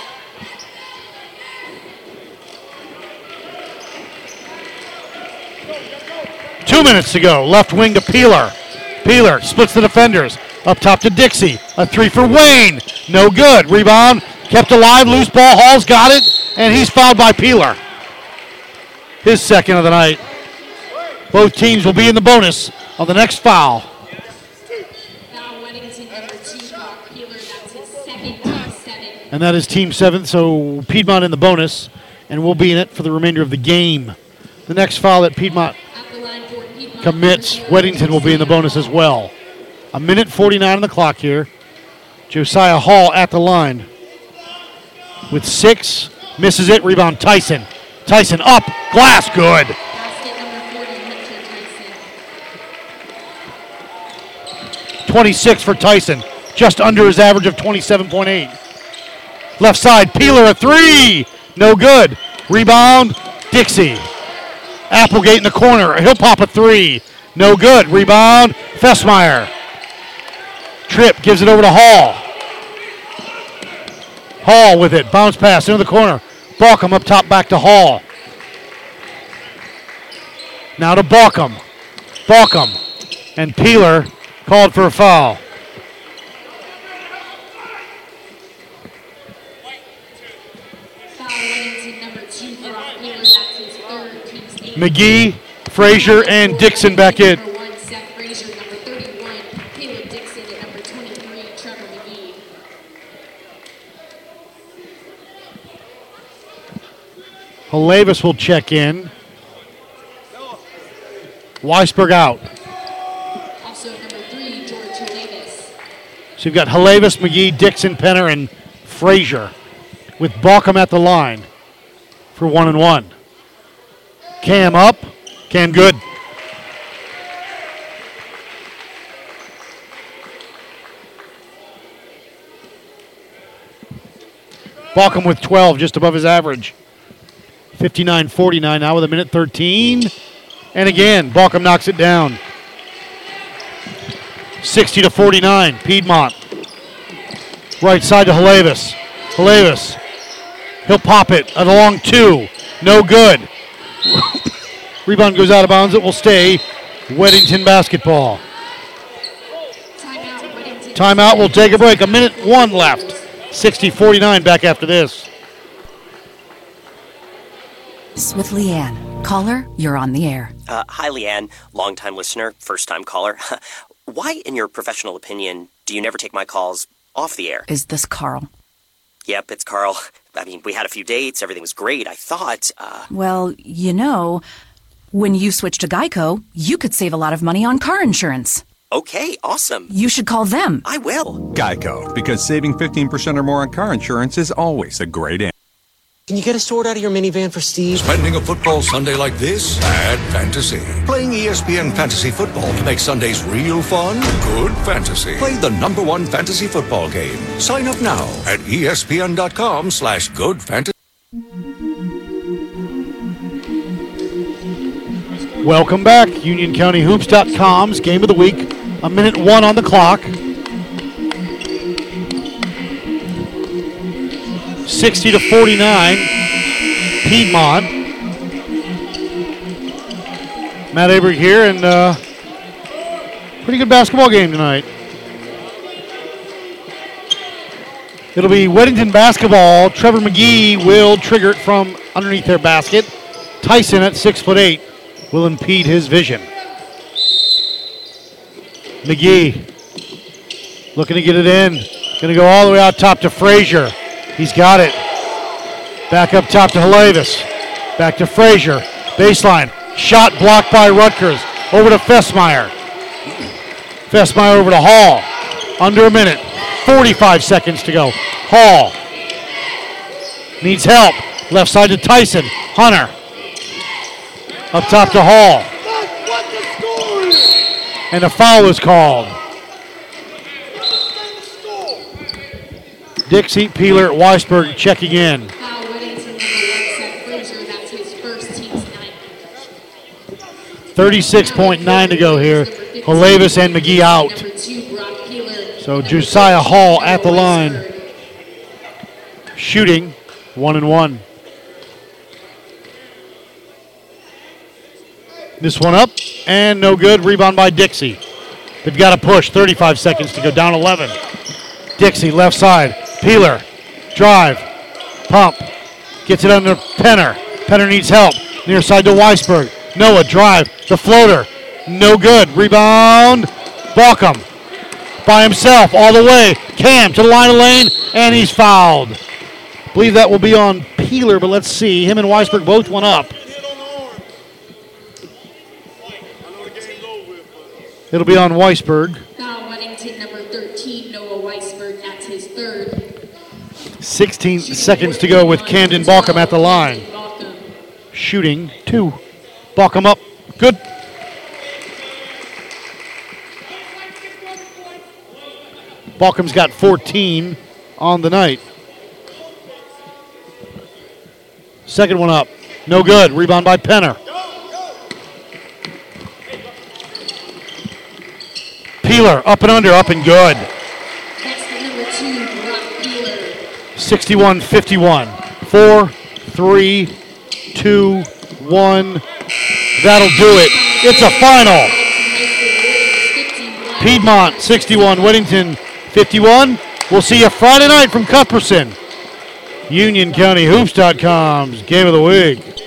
Two minutes to go. Left wing to Peeler. Peeler splits the defenders. Up top to Dixie. A three for Wayne. No good. Rebound. Kept alive. Loose ball. Hall's got it. And he's fouled by Peeler. His second of the night. Both teams will be in the bonus on the next foul. And that is team seven, So Piedmont in the bonus. And we'll be in it for the remainder of the game. The next foul that Piedmont At the line for Piedmont. Commits, Weddington will be in the bonus as well. A minute 49 on the clock here. Josiah Hall at the line. with six. Misses it. Rebound Tyson. Tyson up. Glass good. Basket number 40, Tyson. 26 for Tyson. Just under his average of 27.8. Left side. Peeler a three. No good. Rebound. Dixie. Applegate in the corner. He'll pop a three. No good. Rebound. Fessmeyer. Trip gives it over to Hall. Hall with it. Bounce pass into the corner. Balkum up top back to Hall. Now to Balkum. Balkum. And Peeler called for a foul. Foul Weddington number two for Rob Peeler. That's his third. Team's eighth. McGee, Frazier, and Dixon back in. Number one, Seth Frazier. Number 31, Caleb Dixon. And number 23, Trevor McGee. Halavis will check in. Weisberg out. Also number three, George Davis. So you've got Halavis, McGee, Dixon, Penner, and Frazier with Balkum at the line for one and one. Cam up. Cam good. Balkum with 12, just above his average. 59 49 now with a minute 13. And again, Balkum knocks it down. 60 to 49, Piedmont. Right side to Halavis. Halavis. He'll pop it at a long two. No good. Rebound goes out of bounds. It will stay Weddington basketball. Timeout. We'll take a break. A minute one left. 60 49 back after this. With Leanne. Caller, you're on the air. Uh, hi, Leanne, longtime listener, first time caller. Why, in your professional opinion, do you never take my calls off the air? Is this Carl? Yep, it's Carl. I mean, we had a few dates, everything was great. I thought, uh, Well, you know, when you switch to Geico, you could save a lot of money on car insurance. okay, awesome. You should call them. I will. Geico, because saving 15% or more on car insurance is always a great answer. Can you get a sword out of your minivan for Steve? Spending a football Sunday like this? Bad fantasy. Playing ESPN Fantasy Football to make Sundays real fun? Good fantasy. Play the number one fantasy football game. Sign up now at espn.com slash good fantasy. Welcome back. UnionCountyHoops.com's game of the week. A minute one on the clock. 60 to 49. Piedmont. Matt Aberg here, and uh, pretty good basketball game tonight. It'll be Weddington basketball. Trevor McGee will trigger it from underneath their basket. Tyson at six foot eight will impede his vision. McGee looking to get it in. Going to go all the way out top to Frazier. He's got it. Back up top to Halavis. Back to Frazier. Baseline. Shot blocked by Rutgers. Over to Fessmeyer. Fessmeyer over to Hall. Under a minute. 45 seconds to go. Hall needs help. Left side to Tyson. Hunter. Up top to Hall. And a foul is called. Dixie, Peeler, Weisberg checking in. Team's ninth. 36.9 to go here. Halavis and McGee out. So Josiah Hall at the line. Shooting one and one. This one up and no good. Rebound by Dixie. They've got to push. 35 seconds to go. Down 11. Dixie left side. Peeler. Drive. Pump. Gets it under Penner. Penner needs help. Near side to Weisberg. Noah drive. The floater. No good. Rebound. Balkum. By himself all the way. Cam to the line of lane. And he's fouled. believe that will be on Peeler, but let's see. Him and Weisberg both went up. It'll be on Weisberg. Weddington number 13, 16 seconds to go with Camden Balkum at the line. Shooting two. Balkum up. Good. Balkum's got 14 on the night. Second one up. No good. Rebound by Penner. Peeler up and under, up and good. Basket number two, Brock Peeler. 61 51. Four, three, two, one. That'll do it. It's a final. Piedmont 61, Weddington 51. We'll see you Friday night from Cuthbertson. UnionCountyHoops.com's Game of the Week.